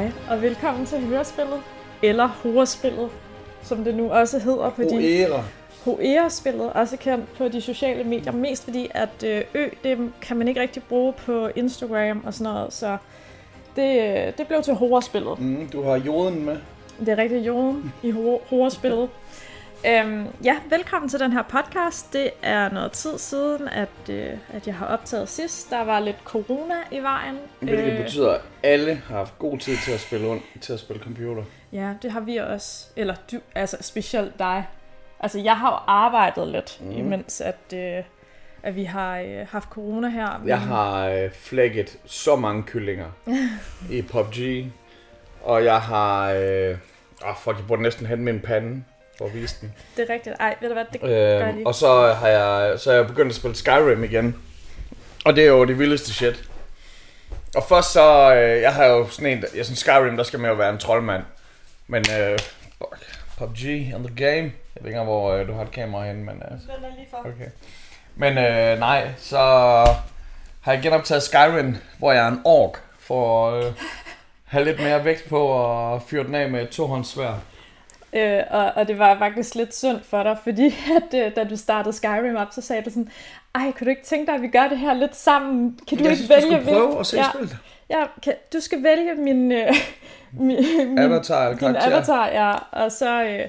Hej og velkommen til Hørespillet, eller Horespillet, som det nu også hedder på de... Oera. Hoera-spillet, også kendt på de sociale medier, mest fordi at øh, ø, det kan man ikke rigtig bruge på Instagram og sådan noget, så det, øh, det blev til Horespillet. Mm, du har joden med. Det er rigtig jorden i Ho- Horespillet. Øhm, ja, velkommen til den her podcast. Det er noget tid siden, at, øh, at jeg har optaget sidst. Der var lidt corona i vejen. Hvilket øh, betyder, at alle har haft god tid til at spille, und- til at spille computer. Ja, det har vi også. Eller du, altså specielt dig. Altså, jeg har jo arbejdet lidt, mm. imens at, øh, at vi har øh, haft corona her. men- Jeg har øh, flækket så mange kyllinger i PUBG. Og jeg har... Øh, åh, fuck, jeg burde næsten hente min pande for at vise den. Det er rigtigt. Ej, ved du hvad, det gør jeg Øh, lige. og så har jeg, så er jeg begyndt at spille Skyrim igen. Og det er jo det vildeste shit. Og først så, øh, jeg har jo sådan en, jeg synes Skyrim, der skal man jo være en troldmand. Men øh, fuck, PUBG on the game. Jeg ved ikke engang, hvor øh, du har et kamera henne, men øh, er lige for. okay. Men øh, nej, så har jeg genoptaget Skyrim, hvor jeg er en ork, for at øh, have lidt mere vægt på at fyre den af med et tohåndssvær. Øh, og, og det var faktisk lidt synd for dig, fordi at, øh, da du startede Skyrim op, så sagde du sådan, ej, kunne du ikke tænke dig, at vi gør det her lidt sammen? Kan du jeg ikke synes, du vælge skulle prøve hvil- at se ja, spillet. ja, kan, du skal vælge min, øh, min, min Avatar eller din avatar, ja. Og så, øh,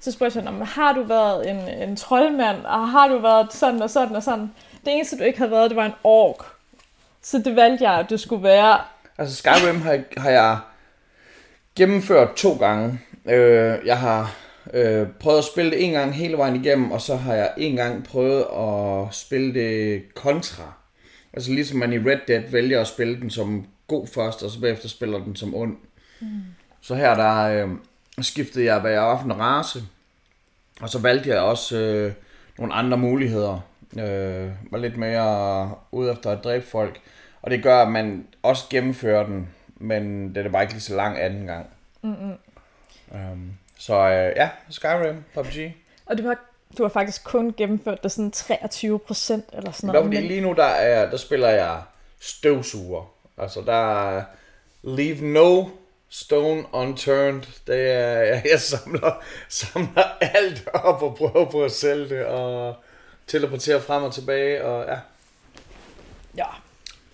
så spurgte jeg har du været en, en troldmand, og har du været sådan og sådan og sådan? Det eneste, du ikke havde været, det var en ork. Så det valgte jeg, at du skulle være. Altså Skyrim har, har jeg gennemført to gange. Øh, jeg har øh, prøvet at spille det en gang hele vejen igennem, og så har jeg en gang prøvet at spille det kontra. Altså ligesom man i Red Dead vælger at spille den som god først, og så bagefter spiller den som ond. Mm. Så her der øh, skiftede jeg, hvad jeg var for en race. Og så valgte jeg også øh, nogle andre muligheder. Øh, var lidt mere ude efter at dræbe folk. Og det gør, at man også gennemfører den, men det er bare ikke lige så lang anden gang. Mm-mm. Um, så øh, ja, Skyrim, PUBG. Og du har, du har faktisk kun gennemført det sådan 23 procent eller sådan noget. fordi men- lige nu, der, er, der spiller jeg støvsuger. Altså, der er leave no stone unturned. Det er, jeg, jeg samler, samler alt op og prøver på at sælge det, og teleportere frem og tilbage, og ja. Ja.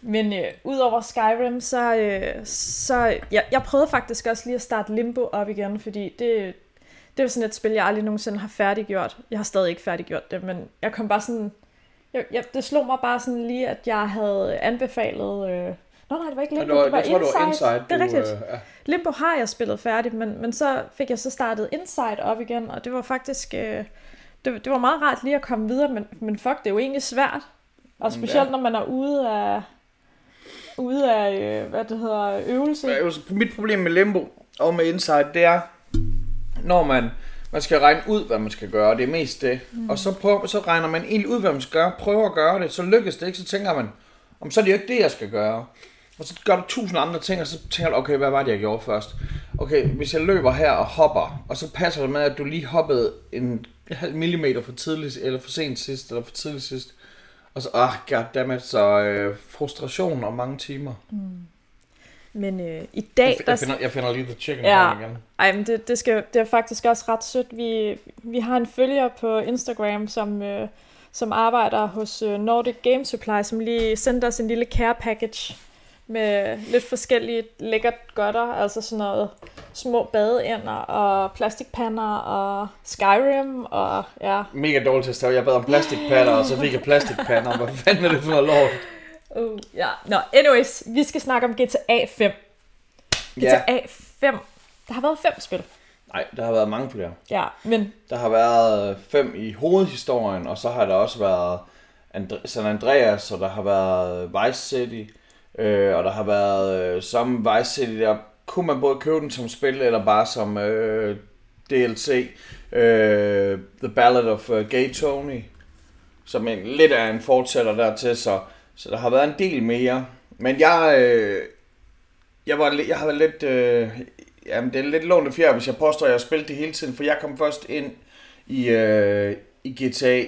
Men øh, udover Skyrim, så, øh, så jeg, jeg prøvede faktisk også lige at starte Limbo op igen, fordi det, det er sådan et spil, jeg aldrig nogensinde har færdiggjort. Jeg har stadig ikke færdiggjort det, men jeg kom bare sådan... Jeg, jeg, det slog mig bare sådan lige, at jeg havde anbefalet... Øh, Nå nej, det var ikke Limbo, det var, det var, jeg tror, det var Inside. Det er rigtigt. øh, ja. Limbo har jeg spillet færdigt, men, men så fik jeg så startet Inside op igen, og det var faktisk... Øh, det, det var meget rart lige at komme videre, men, men fuck, det er jo egentlig svært. Og specielt ja. når man er ude af, ude af øh, hvad det hedder, øvelse. Altså, mit problem med Limbo og med Inside, det er, når man, man skal regne ud, hvad man skal gøre, det er mest det, mm. og så, prøver, så regner man egentlig ud, hvad man skal gøre, prøver at gøre det, så lykkes det ikke, så tænker man, om så er det jo ikke det, jeg skal gøre. Og så gør du tusind andre ting, og så tænker du, okay, hvad var det, jeg gjorde først? Okay, hvis jeg løber her og hopper, og så passer det med, at du lige hoppede en halv millimeter for tidligt, eller for sent sidst, eller for tidligt sidst. Og så, ah, goddammit, så øh, frustration og mange timer. Men øh, i dag, Jeg, jeg, finder, jeg finder lige the chicken Ja. ja. igen. Ej, men det, det, skal, det er faktisk også ret sødt. Vi, vi har en følger på Instagram, som, øh, som arbejder hos øh, Nordic Game Supply, som lige sendte os en lille care package med lidt forskellige lækkert godter, altså sådan noget små badeænder og plastikpander og Skyrim og ja. Mega dårligt til at stave. Jeg bad om plastikpatter, og så fik jeg plastikpander. Hvad fanden er det for noget lort? Uh, ja. Nå, anyways, vi skal snakke om GTA 5. GTA 5. Der har været fem spil. Nej, der har været mange flere. Ja, men Der har været fem i hovedhistorien, og så har der også været Andre- San Andreas, og der har været Vice City, øh, og der har været øh, samme Vice City, der kunne man både købe den som spil, eller bare som øh, DLC. Øh, The Ballad of uh, Gay Tony, som en, lidt er en fortsætter dertil, så, så der har været en del mere. Men jeg, øh, jeg, var, jeg har været lidt... Øh, jamen, det er lidt lånt fjerde, hvis jeg påstår, at jeg har spillet det hele tiden, for jeg kom først ind i, øh, i GTA,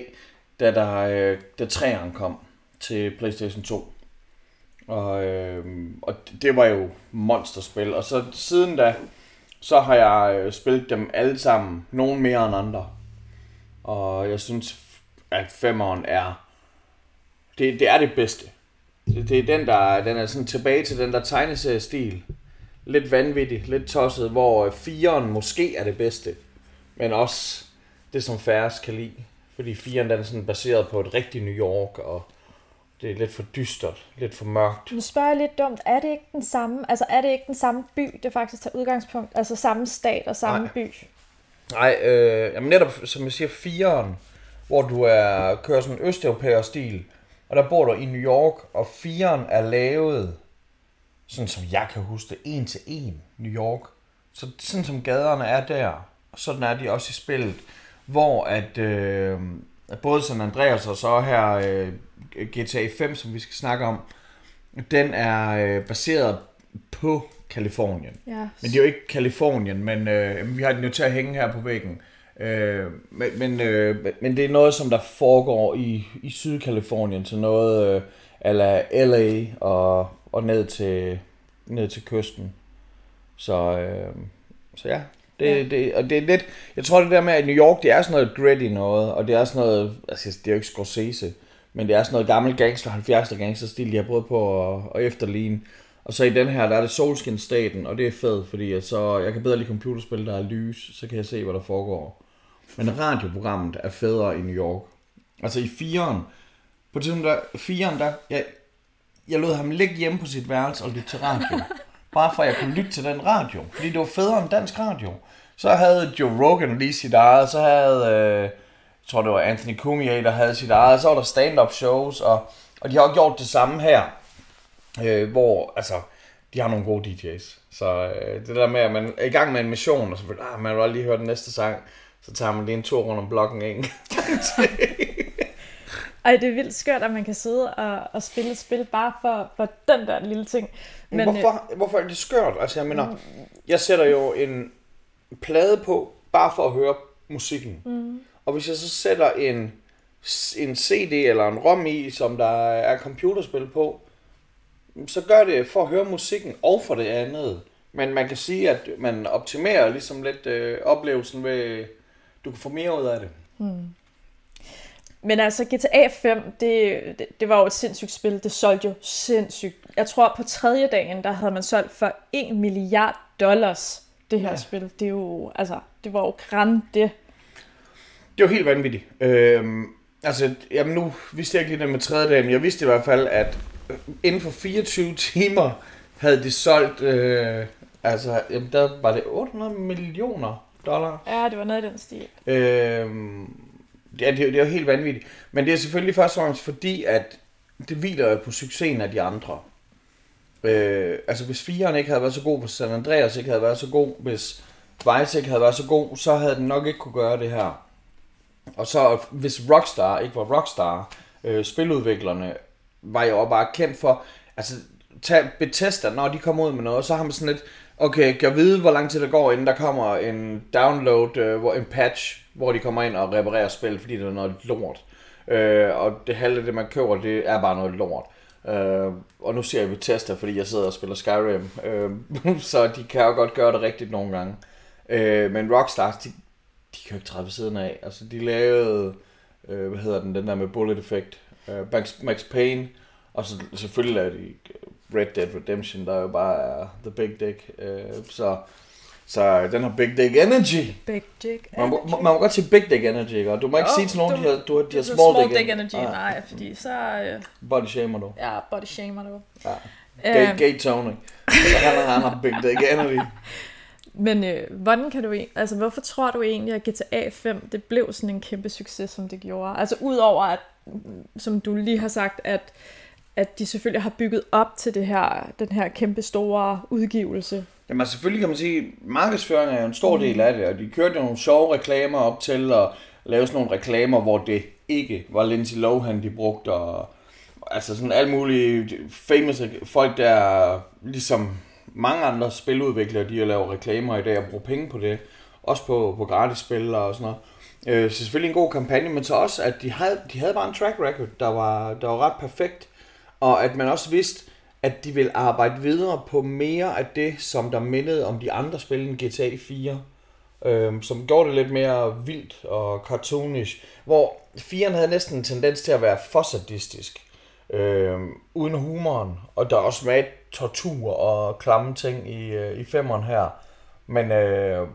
da, der, øh, da 3'eren kom til PlayStation 2. Og, øh, og det var jo monsterspil. Og så siden da, så har jeg øh, spillet dem alle sammen, nogen mere end andre. Og jeg synes, at femeren er, det, det er det bedste. Det, det er den, der den er sådan tilbage til den der tegneseriestil. Lidt vanvittig, lidt tosset, hvor øh, firen måske er det bedste. Men også det, som færrest kan lide. Fordi firen den er sådan baseret på et rigtigt New York, og det er lidt for dystert, lidt for mørkt. Nu spørger jeg lidt dumt, er det ikke den samme, altså er det ikke den samme by, det faktisk tager udgangspunkt, altså samme stat og samme Nej. by? Nej, øh, jamen netop, som jeg siger, firen, hvor du er, kører sådan en østeuropæer stil, og der bor du i New York, og firen er lavet, sådan som jeg kan huske det, en til en New York. Så sådan som gaderne er der, sådan er de også i spillet, hvor at øh, både San Andreas og så her øh, GTA 5, som vi skal snakke om, den er øh, baseret på Kalifornien. Ja. Men det er jo ikke Kalifornien, men øh, vi har den jo til at hænge her på væggen. Øh, men, men, øh, men det er noget, som der foregår i, i Sydkalifornien, så noget øh, ala LA og, og ned, til, ned til kysten. Så, øh, så ja, det, ja. Det, og det er lidt, jeg tror det der med, at New York, det er sådan noget gritty noget, og det er sådan noget, altså det er jo ikke Scorsese, men det er sådan noget gammel gangster, 70'er gangsterstil, de har prøvet på at, at efterligne. Og så i den her, der er det Solskin-staten, og det er fedt, fordi at så, jeg kan bedre lide computerspil, der er lys, så kan jeg se, hvad der foregår. Men radioprogrammet er federe i New York. Altså i firen, på tidspunkt der, firen der, jeg, jeg lod ham ligge hjemme på sit værelse og lytte til radio. Bare for at jeg kunne lytte til den radio, fordi det var federe end dansk radio. Så havde Joe Rogan lige sit eget, så havde, øh, jeg tror det var Anthony Cumia, der havde sit eget, så var der stand-up shows, og, og de har også gjort det samme her øh, hvor altså, de har nogle gode DJ's. Så øh, det der med, at man er i gang med en mission, og så vil ah, man vil lige høre den næste sang, så tager man lige en tur rundt om blokken en Ej, det er vildt skørt, at man kan sidde og, og spille et spil bare for, for den der lille ting. Men, hvorfor, hvorfor er det skørt? Altså, jeg mener, jeg sætter jo en plade på, bare for at høre musikken. Mm. Og hvis jeg så sætter en, en CD eller en ROM i, som der er computerspil på, så gør det for at høre musikken og for det andet. Men man kan sige, at man optimerer ligesom lidt øh, oplevelsen ved, du kan få mere ud af det. Men altså, GTA 5, det, det, det var jo et sindssygt spil. Det solgte jo sindssygt. Jeg tror, på tredje dagen, der havde man solgt for 1 milliard dollars, det her ja. Spil. Det er jo, altså, det var jo græn det. Var helt vanvittigt. Øhm, altså, jamen nu vidste jeg ikke lige det med tredje dagen, men jeg vidste i hvert fald, at øh, inden for 24 timer havde de solgt, øh, altså, jamen der var det 800 millioner dollar. Ja, det var noget i den stil. Øhm, ja, det, det er jo helt vanvittigt. Men det er selvfølgelig først og fremmest fordi, at det hviler jo på succesen af de andre. Øh, altså hvis firen ikke havde været så god, hvis San Andreas ikke havde været så god, hvis Vice ikke havde været så god, så havde den nok ikke kunne gøre det her. Og så hvis Rockstar ikke var Rockstar, øh, spiludviklerne var jo bare kendt for, altså tag Bethesda, når de kommer ud med noget, så har man sådan lidt, okay, kan vide, hvor lang tid der går, inden der kommer en download, øh, hvor, en patch, hvor de kommer ind og reparerer spil, fordi det er noget lort. Øh, og det halve det, man køber, det er bare noget lort. Øh, og nu ser jeg Bethesda, fordi jeg sidder og spiller Skyrim, øh, så de kan jo godt gøre det rigtigt nogle gange. Øh, men Rockstar, de, de kan jo ikke træde ved siden af. Altså, de lavede, øh, hvad hedder den, den der med Bullet Effect, øh, Max, Max Payne, og så selvfølgelig lavede de Red Dead Redemption, der jo bare er The Big Dick. Øh, så, så den har Big Dick Energy. Big Dick Man må, man må godt sige Big Dick Energy, ikke? Du må ikke Jo, sige til nogen, du- de har, du har, de har small, small dick, dick energy. Ah, Nej, fordi så... Øh, body shamer du. ja, body shamer du. Ja. Gay, Øhm, gay Tony. han, har, han har Big Dick Energy. Men øh, hvordan kan du altså hvorfor tror du egentlig at GTA 5 det blev sådan en kæmpe succes som det gjorde? Altså udover at mm, som du lige har sagt at at de selvfølgelig har bygget op til det her den her kæmpe store udgivelse. Jamen altså, selvfølgelig kan man sige, markedsføring er jo en stor del af det, og de kørte jo nogle sjove reklamer op til at lave sådan nogle reklamer, hvor det ikke var Lindsay Lohan, de brugte, og altså sådan alle mulige famous folk, der ligesom mange andre spiludviklere, de laver reklamer i dag og bruger penge på det, også på, på gratis spil og sådan noget. Øh, så selvfølgelig en god kampagne, men så også, at de havde, de havde bare en track record, der var, der var ret perfekt, og at man også vidste, at de vil arbejde videre på mere af det, som der mindede om de andre spil end GTA 4. Øhm, som gjorde det lidt mere vildt og cartoonish. Hvor 4'eren havde næsten en tendens til at være for sadistisk. Øhm, uden humoren. Og der er også med tortur og klamme ting i, øh, i femmeren her. Men øh,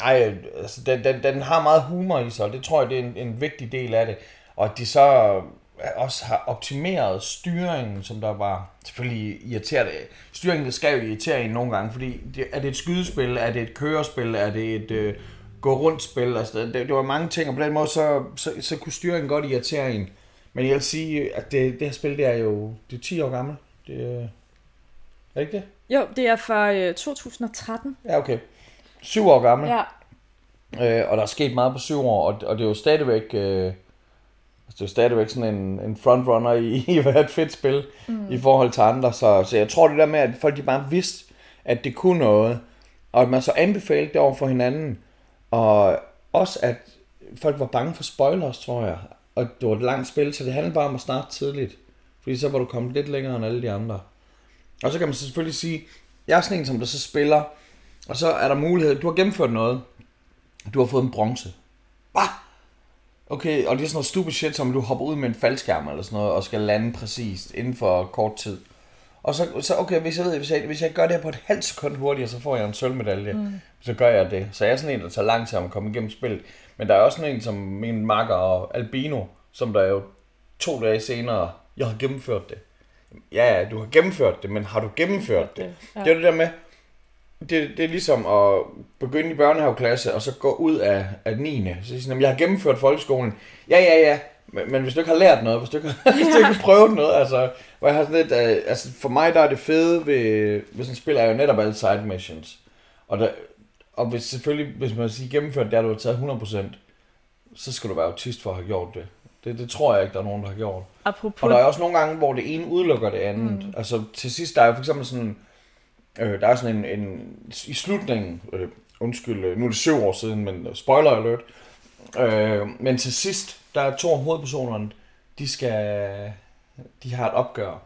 ej, altså, den, den, den har meget humor i sig, og det tror jeg, det er en, en vigtig del af det. Og at de så øh, også har optimeret styringen, som der var selvfølgelig irriterende. Styringen det skal jo irritere en nogle gange, fordi det, er det et skydespil, er det et kørespil, er det et øh, gå rundt spil, altså det, det, var mange ting, og på den måde så, så, så kunne styringen godt irritere en. Men jeg vil sige, at det, det her spil, det er jo det er 10 år gammelt. Det, er det ikke det? Jo, det er fra øh, 2013. Ja, okay. Syv år gammel. Ja. Øh, og der er sket meget på syv år, og, og det er jo stadigvæk... Øh, Altså, det er jo stadigvæk sådan en, en frontrunner i, i være et fedt spil mm. i forhold til andre. Så, så jeg tror det der med, at folk de bare vidste, at det kunne noget, og at man så anbefalede det over for hinanden, og også at folk var bange for spoilers, tror jeg. Og det var et langt spil, så det handlede bare om at starte tidligt. Fordi så var du kommet lidt længere end alle de andre. Og så kan man så selvfølgelig sige, jeg er sådan en, som der så spiller, og så er der mulighed, du har gennemført noget, du har fået en bronze. Bah! Okay, og det er sådan noget stupid shit, som du hopper ud med en faldskærm eller sådan noget, og skal lande præcist inden for kort tid. Og så, så okay, hvis jeg, ved, hvis, jeg, hvis jeg gør det her på et halvt sekund hurtigere, så får jeg en sølvmedalje. Mm. Så gør jeg det. Så jeg er sådan en, der tager lang tid om at komme igennem spillet. Men der er også sådan en som min makker og Albino, som der jo to dage senere, jeg har gennemført det. Ja, du har gennemført det, men har du gennemført det? Ja. Det er det der med, det, det er ligesom at begynde i børnehaveklasse, og så gå ud af, af 9. Så siger jeg har gennemført folkeskolen. Ja, ja, ja. Men, men hvis du ikke har lært noget, hvis du ikke, ja. hvis du ikke har prøvet noget, altså, hvor jeg har sådan lidt, uh, altså for mig der er det fede ved, hvis en spil er jo netop alle side missions. Og, der, og hvis selvfølgelig, hvis man siger gennemført det, er du har taget 100%, så skal du være autist for at have gjort det. Det, det tror jeg ikke, der er nogen, der har gjort. Apropos... Og der er også nogle gange, hvor det ene udelukker det andet. Mm. Altså til sidst, der er jo for eksempel sådan, Øh, der er sådan en, en i slutningen, øh, undskyld, øh, nu er det syv år siden, men øh, spoiler alert, øh, men til sidst, der er to af hovedpersonerne, de skal, de har et opgør,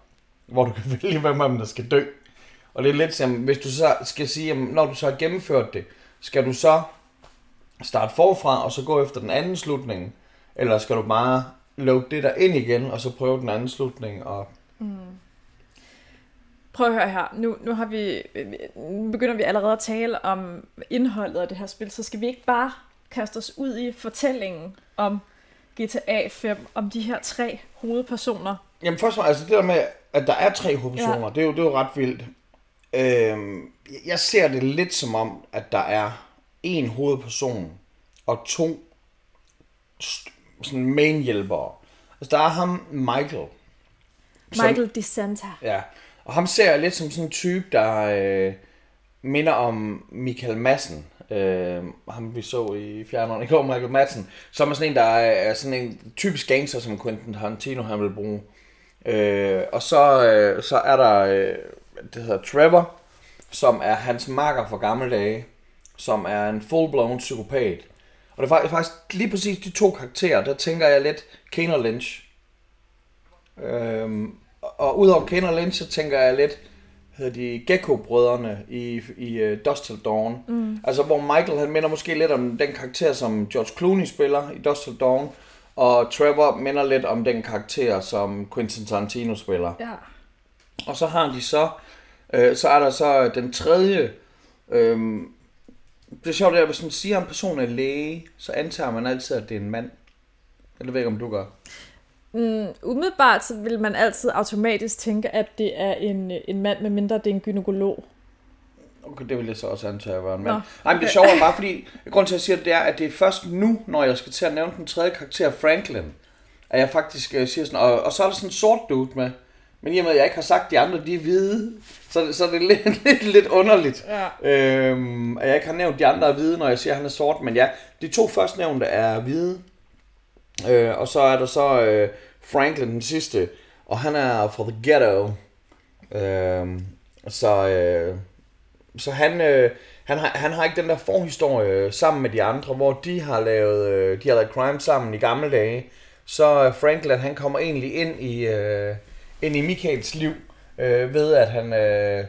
hvor du kan vælge, hvem af dem, der skal dø. Og det er lidt som, hvis du så skal sige, at når du så har gennemført det, skal du så starte forfra, og så gå efter den anden slutning, eller skal du bare lukke det der ind igen, og så prøve den anden slutning, og mm. Prøv at høre her. Nu, nu, har vi, nu begynder vi allerede at tale om indholdet af det her spil, så skal vi ikke bare kaste os ud i fortællingen om GTA 5, om de her tre hovedpersoner? Jamen først og altså det der med, at der er tre hovedpersoner, ja. det, er jo, det er jo ret vildt. Øhm, jeg ser det lidt som om, at der er en hovedperson og to sådan main hjælpere. Altså der er ham Michael. Michael som, DeSanta. Ja, og ham ser jeg lidt som sådan en type, der øh, minder om Michael Madsen. Øh, ham vi så i fjerneren i går, Michael Madsen. Som er sådan en, der er, sådan en typisk gangster, som Quentin Tarantino han vil bruge. Øh, og så, øh, så er der, øh, det hedder Trevor, som er hans marker for gamle dage, som er en full-blown psykopat. Og det er faktisk lige præcis de to karakterer, der tænker jeg lidt Kane og Lynch. Øhm, og udover Kane og Lynch, så tænker jeg lidt, hedder de Gecko-brødrene i, i uh, Dust Till Dawn. Mm. Altså, hvor Michael, han minder måske lidt om den karakter, som George Clooney spiller i Dust Till Dawn. Og Trevor minder lidt om den karakter, som Quentin Tarantino spiller. Ja. Og så har de så, øh, så er der så den tredje, øh, det er sjovt, at hvis man siger, at en person er læge, så antager man altid, at det er en mand. Jeg ved ikke, om du gør. Mm, umiddelbart så vil man altid automatisk tænke, at det er en, en mand, med mindre det er en gynekolog. Okay, det vil jeg så også antage at være en mand. Nej, men det er sjovt bare, fordi grund til, at jeg siger det, er, at det er først nu, når jeg skal til at nævne den tredje karakter, Franklin, at jeg faktisk uh, siger sådan, og, og så er der sådan en sort dude med, men i og med, at jeg ikke har sagt, at de andre de er hvide, så, så er det lidt, lidt, lidt underligt, ja. øhm, at jeg ikke har nævnt de andre er hvide, når jeg siger, at han er sort. Men ja, de to førstnævnte er hvide. Øh, og så er der så øh, Franklin, den sidste, og han er fra The Ghetto. Øh, så, øh, så han, øh, han, har, han har ikke den der forhistorie sammen med de andre, hvor de har lavet, øh, de har lavet crime sammen i gamle dage. Så øh, Franklin, han kommer egentlig ind i, øh, ind i Michaels liv øh, ved at han øh,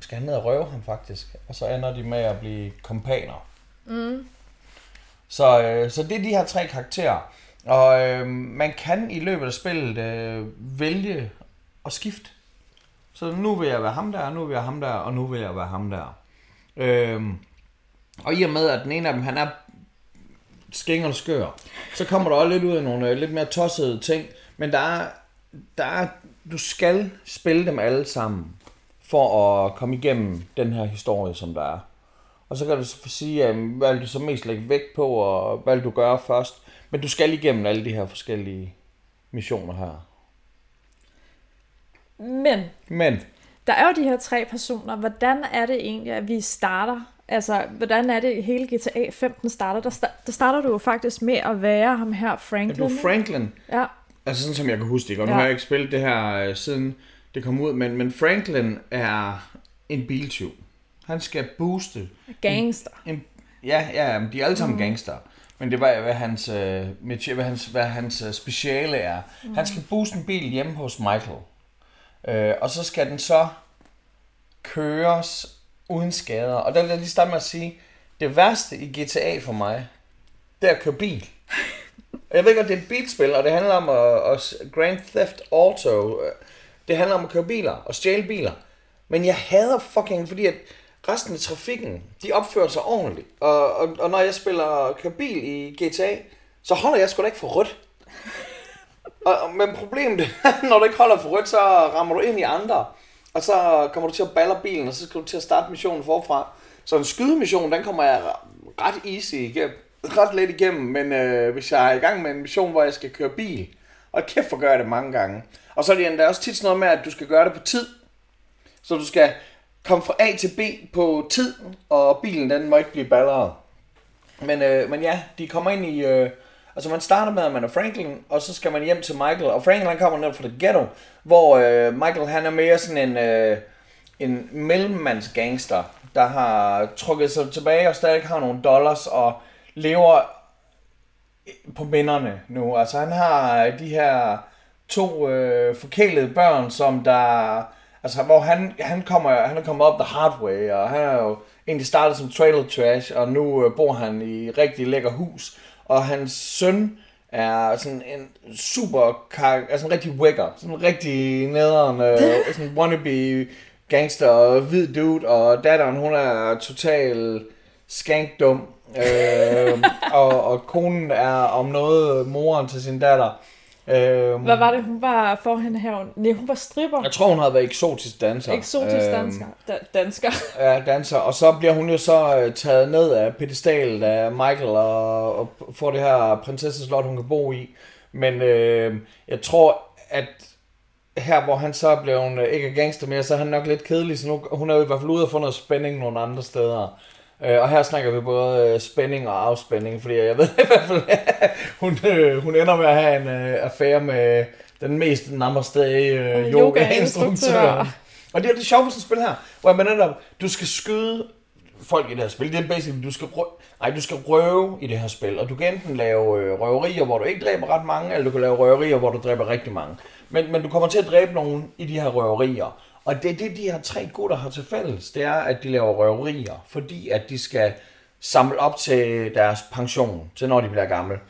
skal han ned og røve ham faktisk, og så ender de med at blive kompaner. Mm. Så, øh, så det er de her tre karakterer. Og øh, man kan i løbet af spillet øh, vælge at skifte. Så nu vil jeg være ham der, nu vil jeg ham der, og nu vil jeg være ham der. Øh, og i og med, at den ene af dem, han er skængerne skør, så kommer der også lidt ud af nogle øh, lidt mere tossede ting. Men der er, der er, du skal spille dem alle sammen, for at komme igennem den her historie, som der er. Og så kan du så sige, øh, hvad vil du så mest lægge vægt på, og hvad vil du gøre først. Men du skal igennem alle de her forskellige missioner her. Men Men, der er jo de her tre personer. Hvordan er det egentlig, at vi starter? Altså, hvordan er det hele GTA 15 starter? Der, sta- der starter du jo faktisk med at være ham her, er Franklin. du Franklin? Ja, Altså sådan som jeg kan huske det, og nu Ja. har jeg ikke spillet det her øh, siden det kom ud, men, men Franklin er en biltyv. Han skal booste gangster. En, ja, ja, men de er alle sammen mm. gangster. Men det var, hvad hans, øh, hvad hans, hvad hans øh, speciale er. Mm. Han skal booste en bil hjemme hos Michael. Øh, og så skal den så køres uden skader. Og der vil jeg lige starte med at sige, det værste i GTA for mig, det er at køre bil. Jeg ved godt, det er et bilspil, og det handler om at, at Grand Theft Auto. øh, Det handler om at køre biler og stjæle biler. Men jeg hader fucking, fordi at resten af trafikken, de opfører sig ordentligt. Og, og, og når jeg spiller kører bil i GTA, så holder jeg sgu da ikke for rødt. Og, men problemet er, når du ikke holder for rødt, så rammer du ind i andre. Og så kommer du til at balle bilen, og så skal du til at starte missionen forfra. Så en skydemission, den kommer jeg ret easy igennem. Ret let igennem, men øh, hvis jeg er i gang med en mission, hvor jeg skal køre bil, og kæft for gør jeg det mange gange. Og så er det endda også tit sådan noget med, at du skal gøre det på tid. Så du skal kom fra A til B på tid, og bilen den må ikke blive balleret. Men, øh, men ja, de kommer ind i... Øh, altså man starter med, at man er Franklin, og så skal man hjem til Michael. Og Franklin han kommer ned fra det ghetto, hvor øh, Michael han er mere sådan en, øh, en mellemmandsgangster, der har trukket sig tilbage og stadig har nogle dollars og lever på minderne nu. Altså han har de her to øh, forkælede børn, som der... Altså hvor han, han, kommer, han er kommet op the hard way, og han er jo egentlig startet som trailer trash, og nu øh, bor han i et rigtig lækker hus. Og hans søn er sådan en super, altså en rigtig wigger, sådan en rigtig nederen, øh, sådan wannabe gangster og hvid dude, og datteren hun er total skankdum, øh, og, og konen er om noget moren til sin datter. Øh, Hvad var det, hun var forhen her? Nej, hun var stripper. jeg tror, hun havde været eksotisk danser. Eksotisk Øhm, dansker. Da- dansker. Ja, danser. Og så bliver hun jo så øh, taget ned af pedestalet af Michael og, og får det her prinsesseslot, hun kan bo i. Men øh, jeg tror, at her, hvor han så er blevet øh, ikke er gangster mere, så er han nok lidt kedelig, så nu, hun er jo i hvert fald ude og få noget spænding nogle andre steder. Øh, og her snakker vi både øh, spænding og afspænding, fordi jeg ved i hvert fald, at hun, øh, hun ender med at have en øh, affære med den mest namaste øh, yoga-instruktør. Og det er det sjove ved sådan et spil her, hvor man netop, du skal skyde folk i det her spil. Det er basically, du skal, rø- nej, du skal røve i det her spil, og du kan enten lave øh, røverier, hvor du ikke dræber ret mange, eller du kan lave røverier, hvor du dræber rigtig mange. Men, men du kommer til at dræbe nogen i de her røverier. Og det er det, de her tre gutter har til fælles, det er, at de laver røverier, fordi at de skal samle op til deres pension, til når de bliver gamle.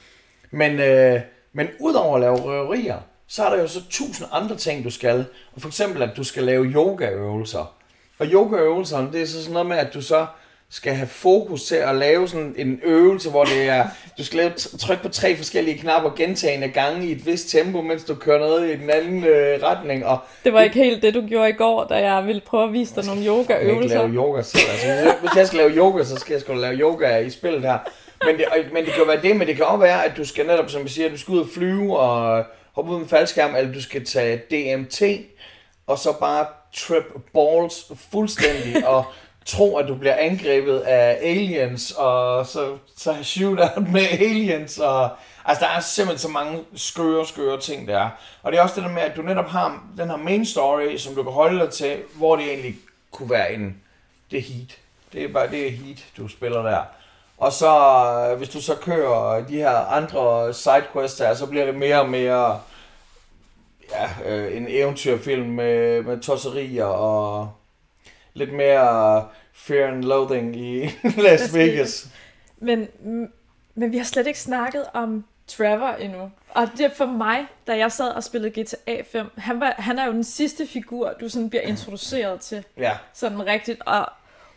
Men, øh, men udover at lave røverier, så er der jo så tusind andre ting, du skal. Og for eksempel, at du skal lave yogaøvelser. Og yogaøvelserne, det er så sådan noget med, at du så skal have fokus til at lave sådan en øvelse, hvor det er, du skal lave, trykke på tre forskellige knapper gentagende gange i et vist tempo, mens du kører noget i den anden øh, retning. Og Det var ikke helt det, du gjorde i går, da jeg ville prøve at vise dig nogle jeg yogaøvelser. lave yoga selv. Altså, hvis jeg skal lave yoga, så skal jeg sgu lave yoga i spillet her. Men det, men det kan jo være det, men det kan også være, at du skal netop, som vi siger, du skal ud og flyve og hoppe ud med faldskærm, eller du skal tage DMT, og så bare trip balls fuldstændig, og tro, at du bliver angrebet af aliens, og så, så have shootout med aliens, og altså der er simpelthen så mange skøre, skøre ting der. Og det er også det der med, at du netop har den her main story, som du kan holde dig til, hvor det egentlig kunne være en, det er heat. Det er bare, det er heat, du spiller der. Og så, hvis du så kører de her andre sidequests der, så bliver det mere og mere ja, øh, en eventyrfilm med, med tosserier og lidt mere fear and loathing i Las Vegas. Men, men vi har slet ikke snakket om Trevor endnu. Og det er for mig, da jeg sad og spillede GTA 5, han, var, han er jo den sidste figur, du sådan bliver introduceret til. Ja. Sådan rigtigt. Og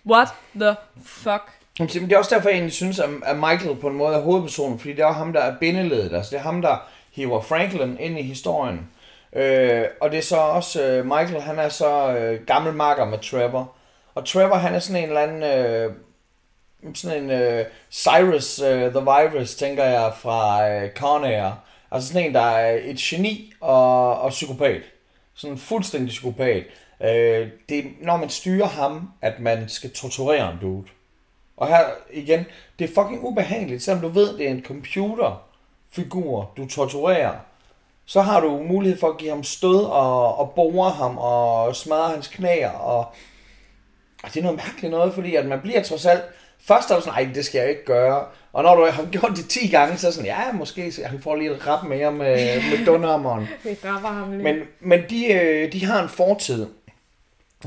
what the fuck? Men det er også derfor, jeg egentlig synes, at Michael på en måde er hovedpersonen, fordi det er ham, der er bindeledet. Altså, det er ham, der hiver Franklin ind i historien. Øh, og det er så også, øh, Michael, han er så øh, gammel marker med Trevor. Og Trevor, han er sådan en eller anden, øh, sådan en øh, Cyrus øh, the Virus, tænker jeg, fra øh, Con Air. Altså sådan en, der er et geni og, og psykopat. Sådan en fuldstændig psykopat. Øh, det er, når man styrer ham, at man skal torturere en dude. Og her igen, det er fucking ubehageligt, selvom du ved, det er en computerfigur, du torturerer. Så har du mulighed for at give ham stød og, og bore ham og smadre hans knæer. Og, og det er noget mærkeligt noget, fordi at man bliver trods alt... Først er du sådan, nej, det skal jeg ikke gøre. Og når du har gjort det 10 gange, så er sådan, ja, måske så han får lige et rap mere med, med dunhammeren. Men, men de, øh, de har en fortid.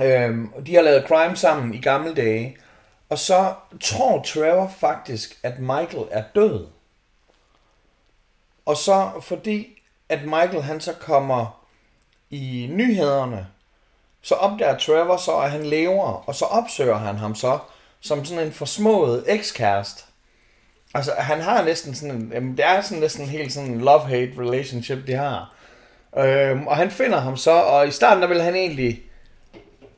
Øhm, de har lavet crime sammen i gamle dage. Og så tror Trevor faktisk, at Michael er død. Og så fordi, at Michael han så kommer i nyhederne, så opdager Trevor så, at han lever, og så opsøger han ham så, som sådan en forsmået ekskæreste. Altså, han har næsten sådan en, jamen, det er sådan næsten helt sådan en love-hate relationship, de har. Øhm, og han finder ham så, og i starten der vil han egentlig,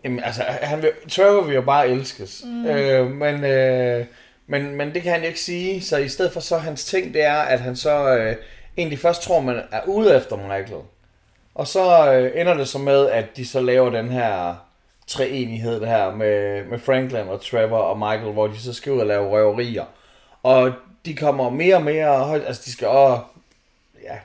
jamen, altså, han vil, Trevor vil jo bare elskes. Mm. Øh, men, øh, men, men det kan han jo ikke sige, så i stedet for så hans ting, det er, at han så øh, egentlig først tror, man er ude efter Michael. Og så øh, ender det så med, at de så laver den her treenighed det her med, med Franklin og Trevor og Michael, hvor de så skal ud og lave røverier. Og de kommer mere og mere højt, altså de skal også ja,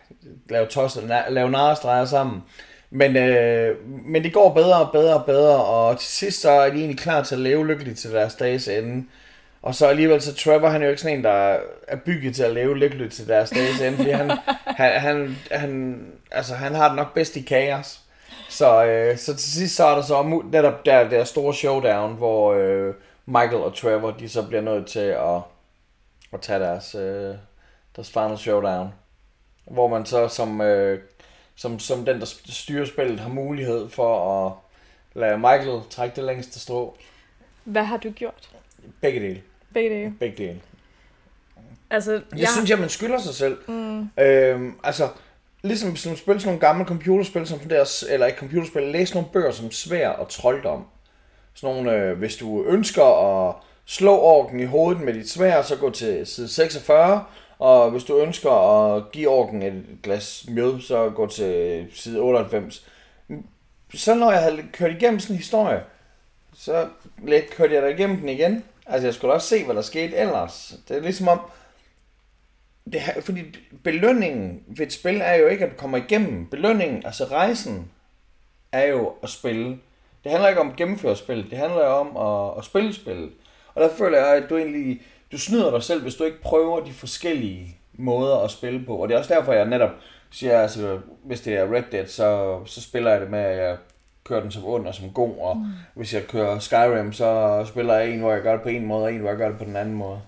lave tosser, lave narestreger sammen. Men, øh, men det går bedre og bedre og bedre, og til sidst så er de egentlig klar til at leve lykkeligt til deres dages ende. Og så alligevel, så Trevor, han er jo ikke sådan en, der er bygget til at leve lykkeligt til deres dages ende, fordi han, han, han, han, altså, han har det nok bedst i kaos. Så, øh, så til sidst så er der så netop der, der store showdown, hvor øh, Michael og Trevor, de så bliver nødt til at, at tage deres, øh, deres final showdown. Hvor man så som, øh, som, som den, der styrer spillet, har mulighed for at lade Michael trække det længste strå. Hvad har du gjort? Begge dele. Begge dele? Begge dele. Altså, jeg... jeg synes, at man skylder sig selv. Mm. Øhm, altså, ligesom som spil sådan nogle gamle computerspil, som der, eller ikke computerspil, læs nogle bøger som svær og trolddom. Sådan nogle, øh, hvis du ønsker at slå orken i hovedet med dit svær, så gå til side 46, og hvis du ønsker at give orken et glas mjød, så gå til side 98. Så når jeg havde kørt igennem sådan en historie, så lidt kørte jeg da igennem den igen. Altså jeg skulle også se, hvad der skete ellers. Det er ligesom om, det her, fordi belønningen ved et spil er jo ikke, at du kommer igennem. Belønningen, altså rejsen, er jo at spille. Det handler ikke om at gennemføre spillet, det handler jo om at, at spille spillet. Og der føler jeg, at du egentlig, du snyder dig selv, hvis du ikke prøver de forskellige måder at spille på. Og det er også derfor, jeg netop siger, altså, hvis det er Red Dead, så, så spiller jeg det med, at jeg kører den som ond og som god, og mm. hvis jeg kører Skyrim, så spiller jeg en, hvor jeg gør det på en måde, og en, hvor jeg gør det på den anden måde.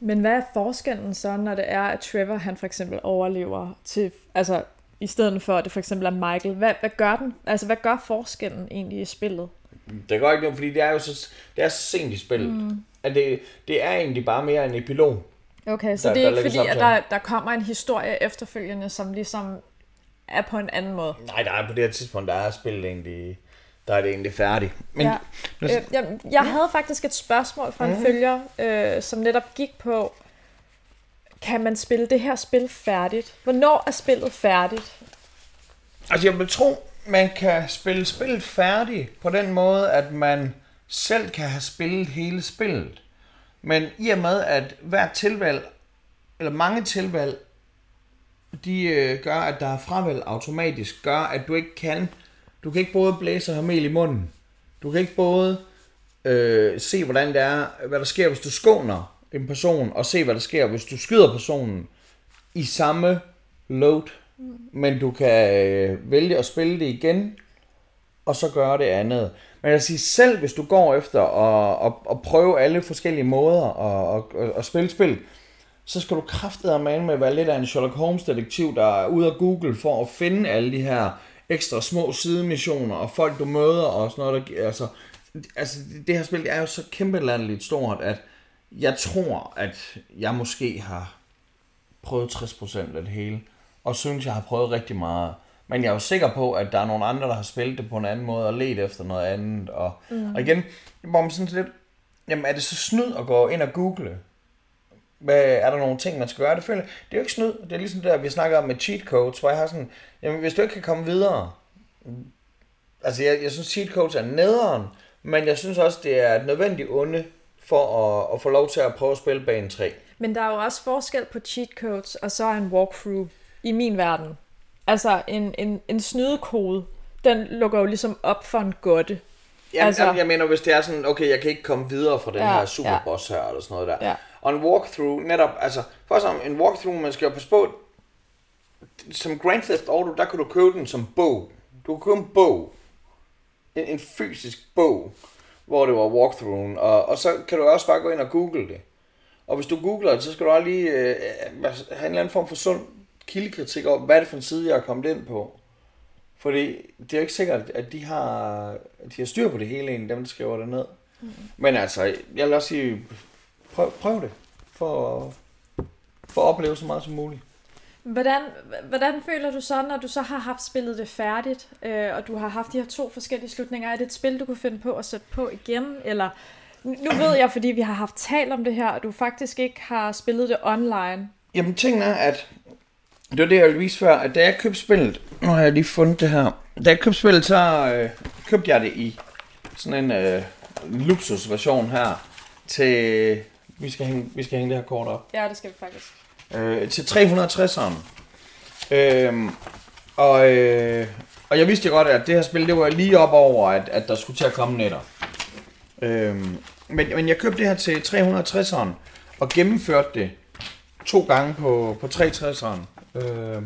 Men hvad er forskellen så, når det er, at Trevor han for eksempel overlever til, altså i stedet for, at det for eksempel er Michael? Hvad, hvad gør den? Altså, hvad gør forskellen egentlig i spillet? Det gør ikke noget, fordi det er jo så, det er så sent i spillet. Mm. At det, det er egentlig bare mere en epilog. Okay, så der, det er ikke fordi, at der, der kommer en historie efterfølgende, som ligesom er på en anden måde? Nej, der er på det her tidspunkt, der er spillet egentlig der er det egentlig færdigt. Men, ja. øh, jeg, jeg havde faktisk et spørgsmål fra en mm. følger, øh, som netop gik på, kan man spille det her spil færdigt? Hvornår er spillet færdigt? Altså jeg vil tro, man kan spille spillet færdigt på den måde, at man selv kan have spillet hele spillet. Men i og med, at hvert tilvalg, eller mange tilvalg, de øh, gør, at der er fravalg automatisk, gør, at du ikke kan du kan ikke både blæse og have mel i munden. Du kan ikke både øh, se, hvordan det er, hvad der sker, hvis du skåner en person, og se, hvad der sker, hvis du skyder personen i samme load. Mm. Men du kan øh, vælge at spille det igen, og så gøre det andet. Men jeg siger, selv hvis du går efter at, at, at prøve alle forskellige måder at, at, at spille spil, så skal du kraftedeme med at være lidt af en Sherlock Holmes-detektiv, der er ude af Google for at finde alle de her ekstra små sidemissioner og folk, du møder og sådan noget. Der, altså, altså, det her spil er jo så kæmpe landligt stort, at jeg tror, at jeg måske har prøvet 60% af det hele, og synes, jeg har prøvet rigtig meget. Men jeg er jo sikker på, at der er nogle andre, der har spillet det på en anden måde og let efter noget andet. Og, mm. og igen, hvor man sådan lidt, jamen er det så snyd at gå ind og google? Hvad, er der nogle ting, man skal gøre? Det, føler, det er jo ikke snyd. Det er ligesom der, vi snakker om med cheat codes, hvor jeg har sådan, jamen hvis du ikke kan komme videre, altså jeg, jeg synes cheat codes er nederen, men jeg synes også, det er et nødvendigt onde for at, at få lov til at prøve at spille bane 3. Men der er jo også forskel på cheat codes og så en walkthrough i min verden. Altså en, en, en snydekode, den lukker jo ligesom op for en godte. Jamen, altså, jamen, jeg mener, hvis det er sådan, okay, jeg kan ikke komme videre fra den ja, her superboss ja. her, eller sådan noget der. Ja. Og en walkthrough, netop, altså, først om en walkthrough, man skal jo passe på, som Grand Theft Auto, der kan du købe den som bog. Du kan købe en bog. En, en fysisk bog, hvor det var walkthroughen. Og, og så kan du også bare gå ind og google det. Og hvis du googler det, så skal du også lige øh, have en eller anden form for sund kildekritik over, hvad er det for en side, jeg er kommet ind på. Fordi det er jo ikke sikkert, at de har, at de har styr på det hele, en dem, der skriver det ned. Mm. Men altså, jeg vil også sige, prøv, prøv det, for, for at opleve så meget som muligt. Hvordan, hvordan føler du så, når du så har haft spillet det færdigt, øh, og du har haft de her to forskellige slutninger? Er det et spil, du kunne finde på at sætte på igen? Eller nu ved jeg, fordi vi har haft talt om det her, og du faktisk ikke har spillet det online. Jamen, tingen er, at det var det, jeg ville vise før, at da jeg købte spillet, nu har jeg lige fundet det her, da jeg købte spillet, så øh, købte jeg det i sådan en øh, luksusversion her, til, vi skal, hænge, vi skal hænge det her kort op. Ja, det skal vi faktisk. Øh, til 360'eren. Øh, og, øh, og jeg vidste jo godt, at det her spil, det var lige op over, at, at der skulle til at komme netter. Øh, men, men jeg købte det her til 360'eren, og gennemførte det to gange på, på 360'eren. Øh,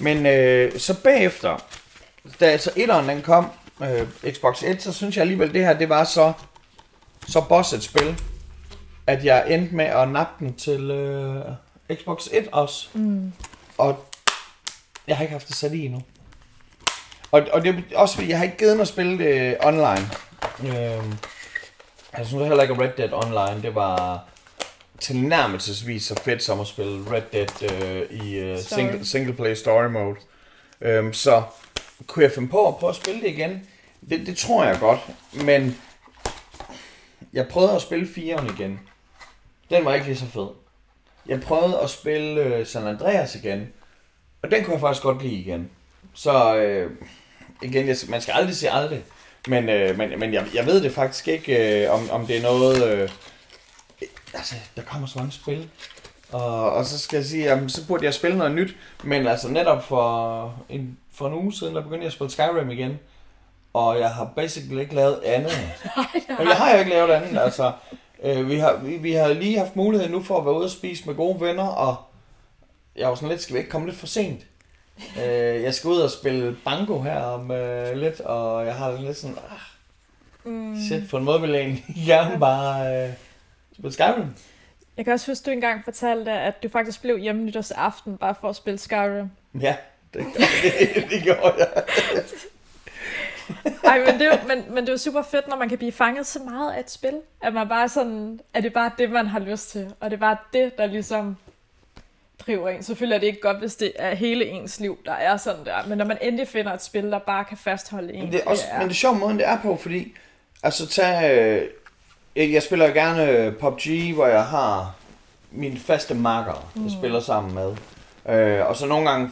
men øh, så bagefter, da altså etteren den kom, øh, Xbox 1, så synes jeg alligevel, det her det var så, så boss et spil, at jeg endte med at nappe den til øh, Xbox 1 også. Mm. Og jeg har ikke haft det sat i endnu. Og, og det er også fordi, jeg har ikke givet mig at spille det online. Øh, jeg synes heller ikke, at Red Dead Online, det var tilnærmelsesvis så fedt som at spille Red Dead øh, i øh, single, single play story mode. Øhm, så kunne jeg finde på at prøve at spille det igen? Det, det tror jeg godt, men jeg prøvede at spille 4'eren igen. Den var ikke lige så fed. Jeg prøvede at spille øh, San Andreas igen, og den kunne jeg faktisk godt lide igen. Så øh, igen, jeg, man skal aldrig sige aldrig, men, øh, men, men jeg, jeg ved det faktisk ikke, øh, om, om det er noget... Øh, altså, der kommer så mange spil. Og, og så skal jeg sige, jamen, så burde jeg spille noget nyt. Men altså netop for en, for en uge siden, der begyndte jeg at spille Skyrim igen. Og jeg har basically ikke lavet andet. nej, jeg har jo ikke lavet andet, altså. Øh, vi, har, vi, vi har lige haft mulighed nu for at være ude og spise med gode venner, og jeg var sådan lidt, skal vi ikke komme lidt for sent? øh, jeg skal ud og spille banko her om øh, lidt, og jeg har lidt sådan, ah, mm. shit, på en måde vil jeg egentlig gerne bare... Øh, Spil Skyrim? Jeg kan også huske, at du engang fortalte, at du faktisk blev hjemme nytårsaften bare for at spille Skyrim. Ja, det, det, det gjorde jeg. Ej, men det, er, men, men det er jo super fedt, når man kan blive fanget så meget af et spil, at man bare sådan, at det er bare det, man har lyst til, og det er bare det, der ligesom driver en. Selvfølgelig er det ikke godt, hvis det er hele ens liv, der er sådan der, men når man endelig finder et spil, der bare kan fastholde en. Men det er, også, det er... Men det er sjov måde, det er på, fordi, altså tag, øh, jeg spiller jo gerne øh, PUBG, hvor jeg har mine faste marker, jeg mm. spiller sammen med. Øh, og så nogle gange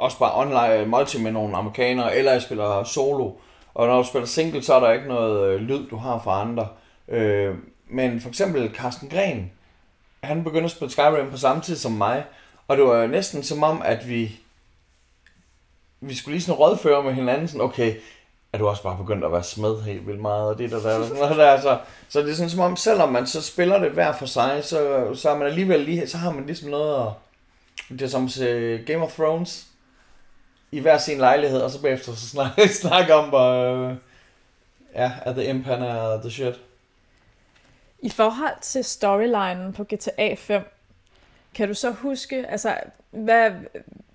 også bare online øh, multi med nogle amerikanere, eller jeg spiller solo. Og når du spiller single, så er der ikke noget øh, lyd, du har fra andre. Øh, men for eksempel Carsten Gren, han begyndte at spille Skyrim på samme tid som mig. Og det var næsten som om, at vi vi skulle lige sådan rådføre med hinanden, sådan, okay, er du også bare begyndt at være smed helt vildt meget, og det der, der, der, der altså, så det er sådan som om, selvom man så spiller det hver for sig, så, så er man alligevel lige, så har man ligesom noget at, det er som se Game of Thrones, i hver sin lejlighed, og så bagefter så snakke, snakke om, hvor, øh, ja, at The Imp han er the shit. I forhold til storylinen på GTA 5, kan du så huske, altså, hvad,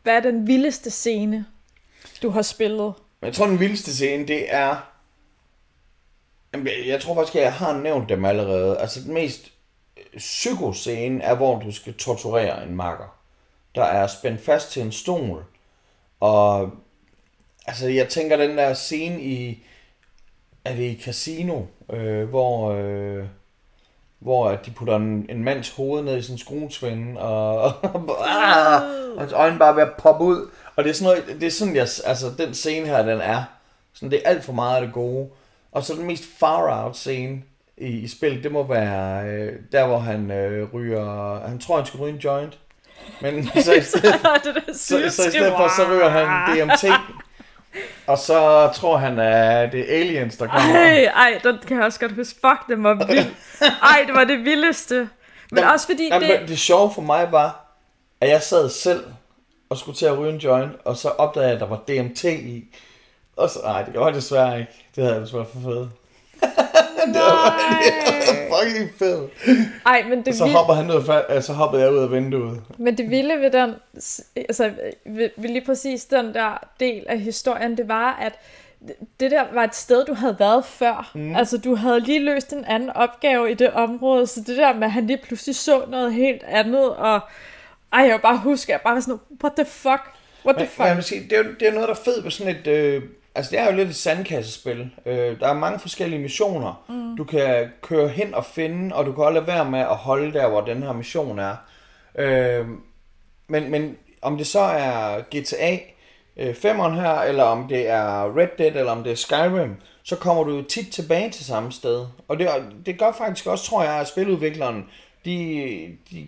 hvad er den vildeste scene, du har spillet? Jeg tror, den vildeste scene, det er... Jeg- Jeg tror faktisk, at jeg har nævnt dem allerede. Altså, den mest psykoscene er, hvor du skal torturere en makker. Der er spændt fast til en stol. Og altså, jeg tænker den der scene i... Er det i Casino? Øh, hvor... Øh, hvor at de putter en, en mands hoved ned i sådan en skruesving, og, og, og hans øjne bare ved at poppe ud. Og det er sådan noget, det er sådan, jeg, altså den scene her, den er. Sådan, det er alt for meget af det gode. Og så den mest far out scene i, i spillet, det må være øh, der, hvor han øh, ryger, han tror, han skal ryge en joint. Men så i stedet, det er så, så i stedet for, så ryger han DMT. Og så tror han, at det er aliens, der kommer. Ej, ej, den kan jeg også godt huske. Fuck, det var vildt. Ej, det var det vildeste. Men Jamen, også fordi Jamen, det... det... det sjove for mig var, at jeg sad selv og skulle til at ryge en joint, og så opdagede jeg, at der var DMT i. Og så, nej, det gjorde jeg desværre ikke. Det havde jeg desværre for fedt. det var, det var fucking fedt. Ej, men det, Så vilde, hopper han ud af, fa- så hoppede jeg ud af vinduet. men det vilde ved den, altså ved, ved lige præcis den der del af historien, det var, at det der var et sted, du havde været før. Mm. Altså, du havde lige løst en anden opgave i det område, så det der med, at han lige pludselig så noget helt andet, og ej, jeg vil bare huske, at jeg bare var sådan, what the fuck? What the Men, fuck? men jeg vil sige, det, er, det er noget, der er fedt ved sådan et... Øh, altså, det er jo lidt et sandkassespil. Øh, der er mange forskellige missioner. Mm. Du kan køre hen og finde, og du kan også lade være med at holde der, hvor den her mission er. Øh, men, men om det så er GTA øh, 5'eren her, eller om det er Red Dead, eller om det er Skyrim, så kommer du jo tit tilbage til samme sted. Og det, det gør faktisk også, tror jeg, at spiludvikleren, de, de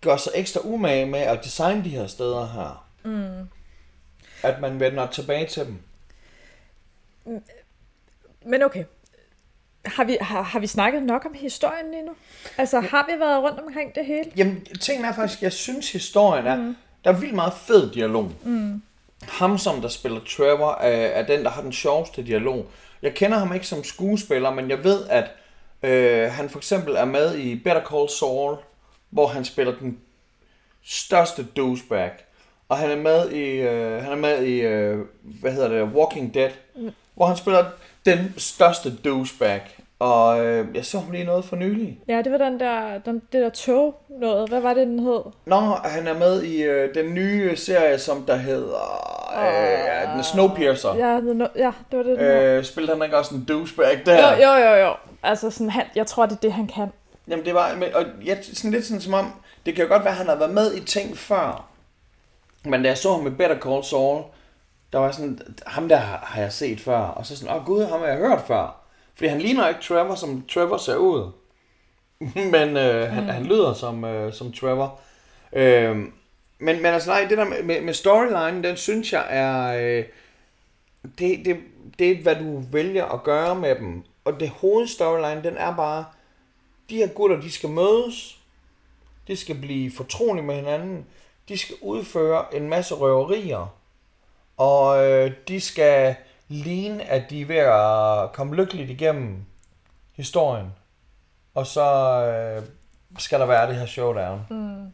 gør sig ekstra umage med at designe de her steder her at man vender tilbage til dem. Men okay. Har vi, har, har vi snakket nok om historien lige nu? Altså, har vi været rundt omkring det hele? Jamen, tingen er faktisk, jeg synes historien er, mm. der er vildt meget fed dialog. Mm. Ham, som der spiller Trevor, er, er den, der har den sjoveste dialog. Jeg kender ham ikke som skuespiller, men jeg ved, at øh, han for eksempel er med i Better Call Saul, hvor han spiller den største douchebag. Og han er med i, øh, han er med i øh, hvad hedder det, Walking Dead. Hvor han spiller den største douchebag. Og øh, jeg så lige noget for nylig. Ja, det var den der, den, det der tog noget. Hvad var det, den hed? Nå, han er med i øh, den nye serie, som der hedder øh, den Snowpiercer. Ja, no, ja det var det, den. Øh, spillede han ikke også en douchebag der? Jo, jo, jo, jo. Altså, sådan, han, jeg tror, det er det, han kan. Jamen det var, men, og jeg, sådan lidt sådan som om, det kan jo godt være, at han har været med i ting før. Men da jeg så ham med Better Call Saul, der var sådan, ham der har jeg set før. Og så sådan, åh gud, ham har jeg hørt før. Fordi han ligner ikke Trevor, som Trevor ser ud. men øh, mm. han, han lyder som, øh, som Trevor. Øh, men, men altså nej, det der med, med, med storyline, den synes jeg er... Øh, det, det, det er, hvad du vælger at gøre med dem. Og det hovedstoryline, den er bare, de her gutter, de skal mødes. De skal blive fortrolige med hinanden. De skal udføre en masse røverier. Og øh, de skal ligne, at de er ved at komme lykkeligt igennem historien. Og så øh, skal der være det her showdown. Mm.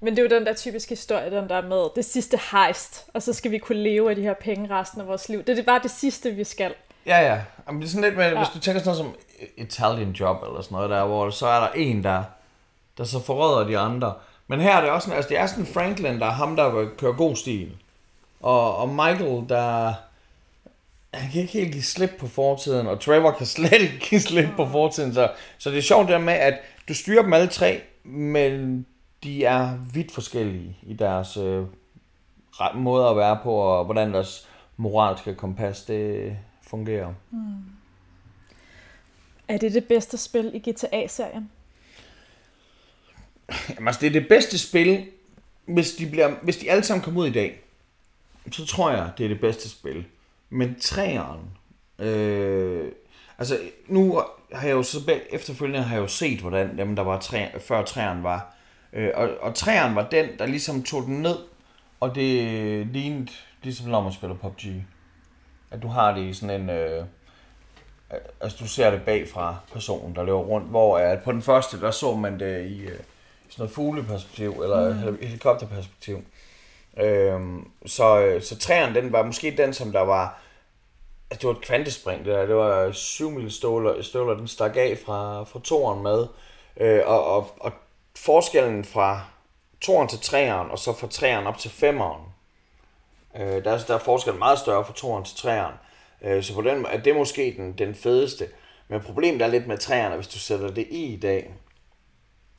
Men det er jo den der typiske historie, den der med det sidste heist, og så skal vi kunne leve af de her penge resten af vores liv. Det er det bare det sidste, vi skal. Ja, ja. Jamen, det er sådan lidt med, ja. hvis du tænker sådan noget som Italian Job eller sådan noget der, hvor så er der en, der, der så forråder de andre. Men her er det også sådan, altså det er sådan Franklin, der er ham, der kører god stil. Og, og Michael, der... Han kan ikke helt give slip på fortiden, og Trevor kan slet ikke give slip på fortiden. Så, så det er sjovt der med, at du styrer dem alle tre, men de er vidt forskellige i deres øh, måde at være på, og hvordan deres moralske kompas det fungerer. Er det det bedste spil i GTA-serien? Jamen, altså, det er det bedste spil, hvis de, bliver, hvis de alle sammen kommer ud i dag, så tror jeg, det er det bedste spil. Men træeren, øh, altså nu har jeg jo så efterfølgende har jeg jo set, hvordan dem, der var træ, før træeren var. Øh, og, og træeren var den, der ligesom tog den ned, og det lignede ligesom når man spiller PUBG. At du har det i sådan en... Øh, altså du ser det bag fra personen, der løber rundt, hvor at på den første, der så man det i, øh, sådan noget fugleperspektiv, eller mm. helikopterperspektiv. Øhm, så, øh, så træerne, den var måske den, som der var, altså det var et kvantespring, det der, det var 7 mil støvler, støvler, den stak af fra, fra toren med, øh, og, og, og forskellen fra toren til træeren, og så fra træeren op til femeren, øh, der, er, der er forskellen meget større fra toren til træeren. Øh, så på den er det måske den, den fedeste. Men problemet er lidt med træerne, hvis du sætter det i i dag.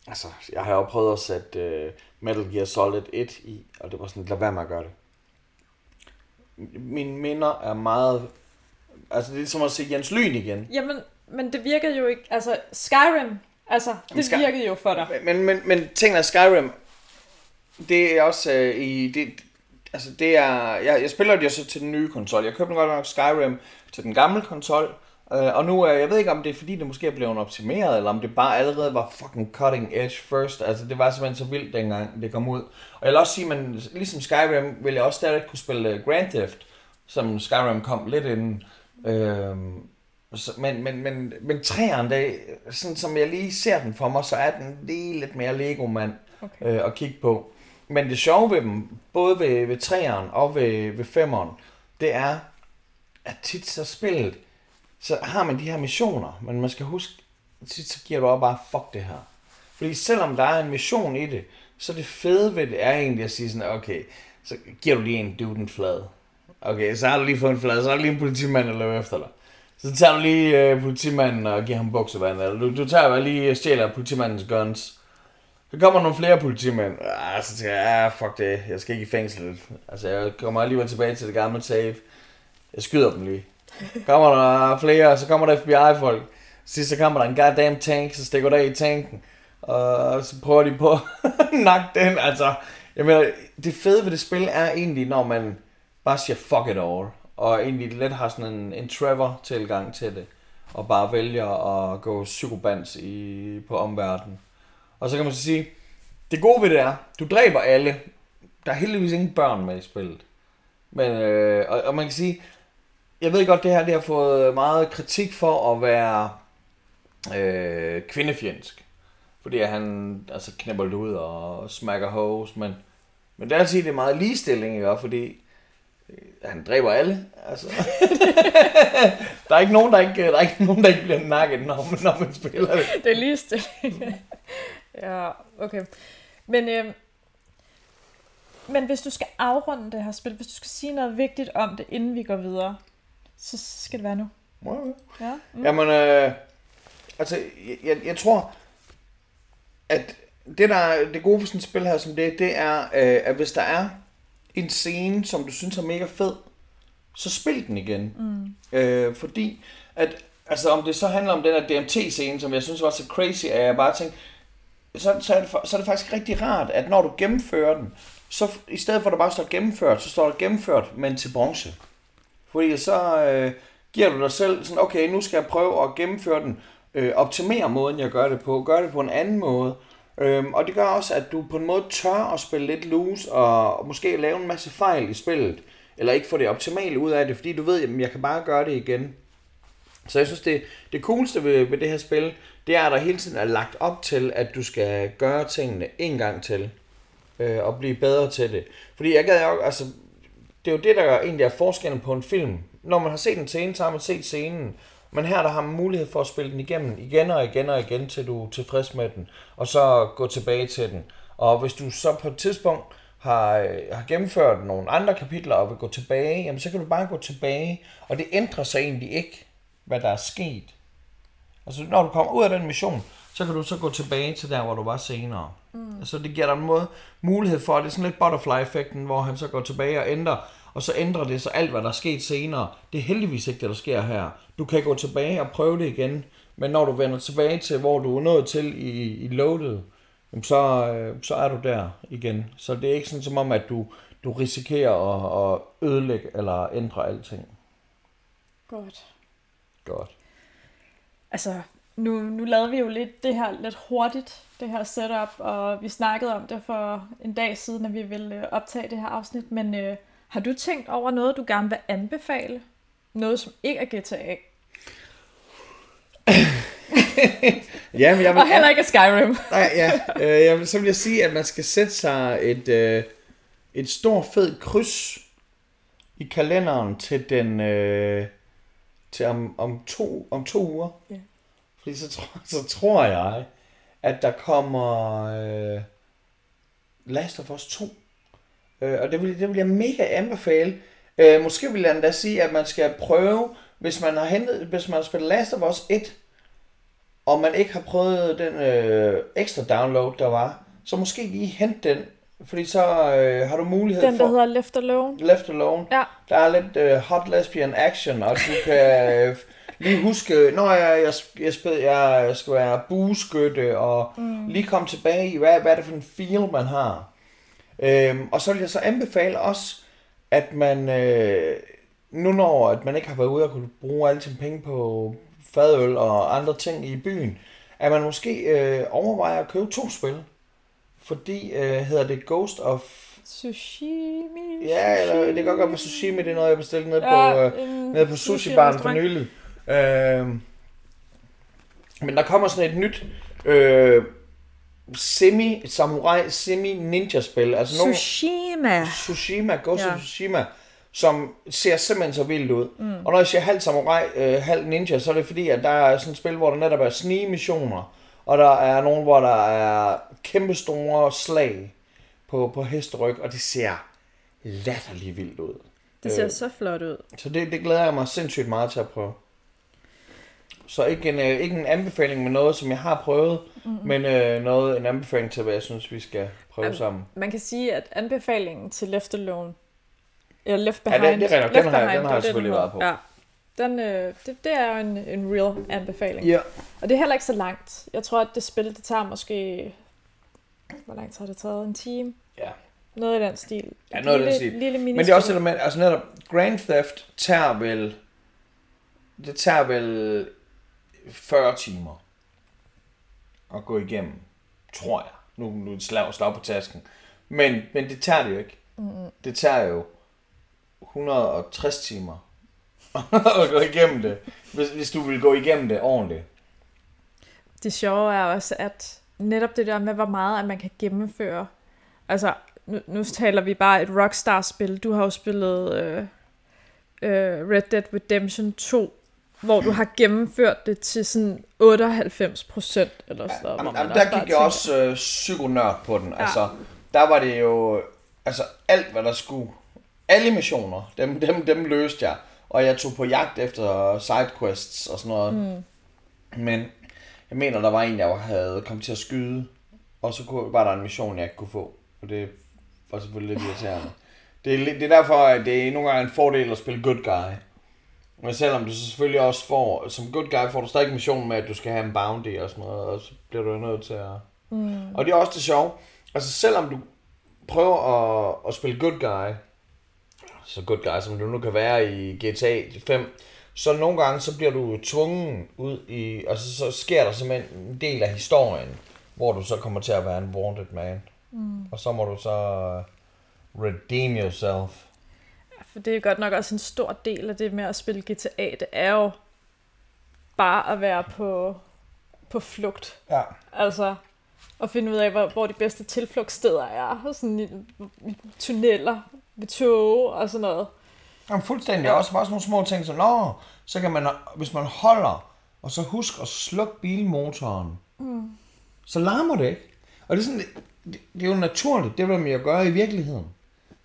Altså, jeg har jo prøvet at sætte uh, Metal Gear Solid 1 i, og det var sådan, lad være med at gøre det. Mine minder er meget... Altså, det er som at se Jens Lyn igen. Jamen, men det virkede jo ikke... Altså, Skyrim, altså, det Sky... virkede jo for dig. Men, men, men tingene af Skyrim, det er også uh, i... Det, altså det er, jeg, jeg spiller det jo så til den nye konsol. Jeg købte godt nok Skyrim til den gamle konsol, øh, og nu er jeg ved ikke om det er fordi det måske er blevet optimeret, eller om det bare allerede var fucking cutting edge first. Altså det var simpelthen så vildt dengang det kom ud. Og jeg vil også sige, men ligesom Skyrim vil jeg også stadig kunne spille Grand Theft, som Skyrim kom lidt inden. Øh, men, men, men, men træerne, det, sådan som jeg lige ser den for mig, så er den lige lidt mere Lego-mand okay. øh, at kigge på. Men det sjove ved dem, både ved, ved træeren og ved, ved femeren, det er, at tit så spillet, så har man de her missioner, men man skal huske, så giver du også bare, fuck det her. Fordi selvom der er en mission i det, så det fede ved det er egentlig at sige sådan, okay, så giver du lige en dude en flade. Okay, så har du lige fået en flade, så har du lige en politimand, der løber efter dig. Så tager du lige øh, politimanden og giver ham buksevand, eller du, du tager bare lige og stjæler politimandens guns. Så kommer nogle flere politimænd. Ah, så tænker jeg, ah, fuck det, jeg skal ikke i fængsel. Altså, jeg kommer alligevel tilbage til det gamle tape. Jeg skyder dem lige. Kommer der flere, så kommer der FBI-folk. Sidst så kommer der en goddamn tank, så stikker der i tanken. Og så prøver de på at nakke den. Altså, jeg mener, det fede ved det spil er egentlig, når man bare siger fuck it all. Og egentlig let har sådan en, en Trevor-tilgang til det. Og bare vælger at gå psykobans i, på omverdenen. Og så kan man så sige, det gode ved det er, du dræber alle. Der er heldigvis ingen børn med i spillet. Men, øh, og, og man kan sige, jeg ved godt, det her det har fået meget kritik for at være øh, kvindefjendsk. Fordi han altså, knæpper det ud og smækker hose, men, men det er sige, det er meget ligestilling, ikke? fordi øh, han dræber alle. Altså. der er ikke nogen, der ikke, der er ikke nogen, der ikke bliver nakket, når man, når man spiller det. Det er ligestilling. Ja, okay. Men, øh, men hvis du skal afrunde det her spil, hvis du skal sige noget vigtigt om det, inden vi går videre, så skal det være nu. Okay. Ja. Mm. Jamen, øh, altså, jeg, jeg tror, at det, der er det gode for sådan et spil her som det, det er, øh, at hvis der er en scene, som du synes er mega fed, så spil den igen. Mm. Øh, fordi, at, altså om det så handler om den her DMT-scene, som jeg synes var så crazy, at jeg bare tænkte, så, så, er det, så er det faktisk rigtig rart, at når du gennemfører den, så i stedet for at der bare står gennemført, så står der gennemført, men til bronze. Fordi så øh, giver du dig selv sådan, okay, nu skal jeg prøve at gennemføre den, øh, optimere måden, jeg gør det på, gør det på en anden måde. Øhm, og det gør også, at du på en måde tør at spille lidt loose, og, og måske lave en masse fejl i spillet, eller ikke få det optimale ud af det, fordi du ved, at jeg kan bare gøre det igen. Så jeg synes, det, det coolste ved, ved det her spil, det er, at der hele tiden er lagt op til, at du skal gøre tingene en gang til, øh, og blive bedre til det. Fordi jeg gad jo, altså, det er jo det, der egentlig er forskellen på en film. Når man har set en scene, så har man set scenen. Men her der har man mulighed for at spille den igennem igen og igen og igen, til du er tilfreds med den, og så gå tilbage til den. Og hvis du så på et tidspunkt har, øh, har gennemført nogle andre kapitler og vil gå tilbage, jamen så kan du bare gå tilbage, og det ændrer sig egentlig ikke, hvad der er sket. Altså, når du kommer ud af den mission, så kan du så gå tilbage til der, hvor du var senere. Mm. Altså, det giver dig en måde, mulighed for, det er sådan lidt butterfly-effekten, hvor han så går tilbage og ændrer, og så ændrer det så alt, hvad der er sket senere. Det er heldigvis ikke det, der sker her. Du kan gå tilbage og prøve det igen, men når du vender tilbage til, hvor du er nået til i, i loadet, så, øh, så er du der igen. Så det er ikke sådan som om, at du, du risikerer at, at ødelægge eller ændre alting. Godt. Godt altså, nu, nu lavede vi jo lidt det her lidt hurtigt, det her setup, og vi snakkede om det for en dag siden, at vi ville øh, optage det her afsnit, men øh, Har du tænkt over noget, du gerne vil anbefale? Noget, som ikke er GTA? ja, men jeg vil, Og heller ikke Skyrim. Nej, ja. Øh, jeg vil, så vil jeg sige, at man skal sætte sig et, øh, et stort fed kryds i kalenderen til den øh, til om, om, to, om to uger. Ja. Fordi så, tror- så tror jeg, at der kommer øh, Last of Us 2. Øh, og det vil, det vil jeg mega anbefale. Øh, måske vil jeg endda sige, at man skal prøve, hvis man har hentet, hvis man har spillet Last of Us 1, og man ikke har prøvet den øh, ekstra download, der var, så måske lige hent den, fordi så øh, har du mulighed Den, for... der hedder Left Alone. Left Alone. Ja. Der er lidt øh, hot lesbian action, og du kan øh, lige huske, når jeg, jeg, jeg, spil, jeg skal være bueskytte, og mm. lige komme tilbage i, hvad, hvad er det for en feel, man har. Øhm, og så vil jeg så anbefale også, at man, øh, nu når at man ikke har været ude og kunne bruge alle sine penge på fadøl og andre ting i byen, at man måske øh, overvejer at købe to spil. Fordi øh, hedder det Ghost of Sushimi. Ja, eller det kan godt være sushimi, det er noget, jeg bestilte nede Ja, på, øh, nede på sushi-baren for nylig. Øh, men der kommer sådan et nyt øh, semi-samurai, semi-ninja-spil. Altså nogle, Sushima. Tsushima, Ghost Ja. of Tsushima, som ser simpelthen så vildt ud. Mm. Og når jeg siger halv samurai, øh, halv ninja, så er det fordi, at der er sådan et spil, hvor der netop er snige-missioner, og der er nogen, hvor der er kæmpe store slag på, på hesteryg, og det ser latterligt vildt ud. Det ser Øh. så flot ud. Så det, det glæder jeg mig sindssygt meget til at prøve. Så ikke en, øh, ikke en anbefaling med noget, som jeg har prøvet, mm-hmm. men øh, noget, en anbefaling til, hvad jeg synes, vi skal prøve Jamen, sammen. Man kan sige, at anbefalingen til Left Alone, eller Left Ja, Behind, det- det er. Left Den har jeg- Behind, den har jeg selvfølgelig den været på. Ja. Den, øh, det, det er jo en, en real anbefaling. Ja. Og det er heller ikke så langt. Jeg tror, at det spil, det tager måske... Hvor lang tid har det taget? En time? Ja. Noget i den stil. Ja, Et noget i den lille, stil. Lille Men det er også der med, altså netop Grand Theft tager vel, det tager vel 40 timer at gå igennem, tror jeg. Nu, nu slag, slag på tasken. Men, men det tager det jo ikke. Mm-hmm. Det tager jo 160 timer at gå igennem det, hvis, hvis du vil gå igennem det ordentligt. Det sjove er også, at netop det der med, hvor meget at man kan gennemføre. Altså, nu, nu taler vi bare et Rockstar-spil. Du har jo spillet øh, øh, Red Dead Redemption 2, hvor du har gennemført det til sådan 98 procent eller sådan noget. hvor Jamen, jamen, der bare gik jeg også øh, psykonørd på den. Ja. Altså, der var det jo, altså alt hvad der skulle, alle missioner, dem, dem, dem løste jeg. Og jeg tog på jagt efter sidequests og sådan noget. Mm. Men jeg mener, der var en, jeg havde kommet til at skyde, og så kunne, var der en mission, jeg ikke kunne få. Og det var selvfølgelig lidt irriterende. Det er, det er derfor, at det er nogle gange en fordel at spille good guy. Men selvom du så selvfølgelig også får, som good guy får du stadig mission med, at du skal have en bounty og sådan noget, og så bliver du nødt til at... Mm. Og det er også det sjove. Altså selvom du prøver at, at spille good guy, så good guy som du nu kan være i GTA 5, så nogle gange så bliver du tvungen ud i, altså så sker der simpelthen en del af historien, hvor du så kommer til at være en wanted man. Mm. Og så må du så redeem yourself. For det er godt nok også en stor del af det med at spille GTA. Det er jo bare at være på, på flugt. Ja. Altså at finde ud af, hvor, hvor de bedste tilflugtssteder er. Sådan i, i tunneller, ved tog og sådan noget. Jamen fuldstændig. Ja. Også bare sådan nogle små ting, som, Nå, så kan man, hvis man holder, og så husk at slukke bilmotoren, mm. så larmer det ikke. Og det er, sådan, det, det, det er jo naturligt, det vil man jo gøre i virkeligheden.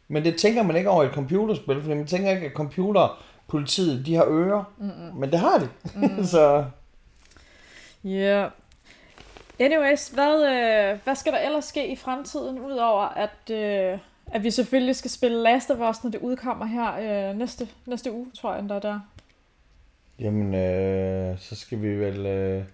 Men det tænker man ikke over i et computerspil, fordi man tænker ikke, at computerpolitiet, de har ører. Mm-mm. Men det har de. Mm. så Ja. Yeah. Anyways, hvad, øh, hvad skal der ellers ske i fremtiden, udover at, øh, at vi selvfølgelig skal spille Last of Us, når det udkommer her øh, næste, næste uge, tror jeg endda der. Jamen, øh, så skal vi vel øh,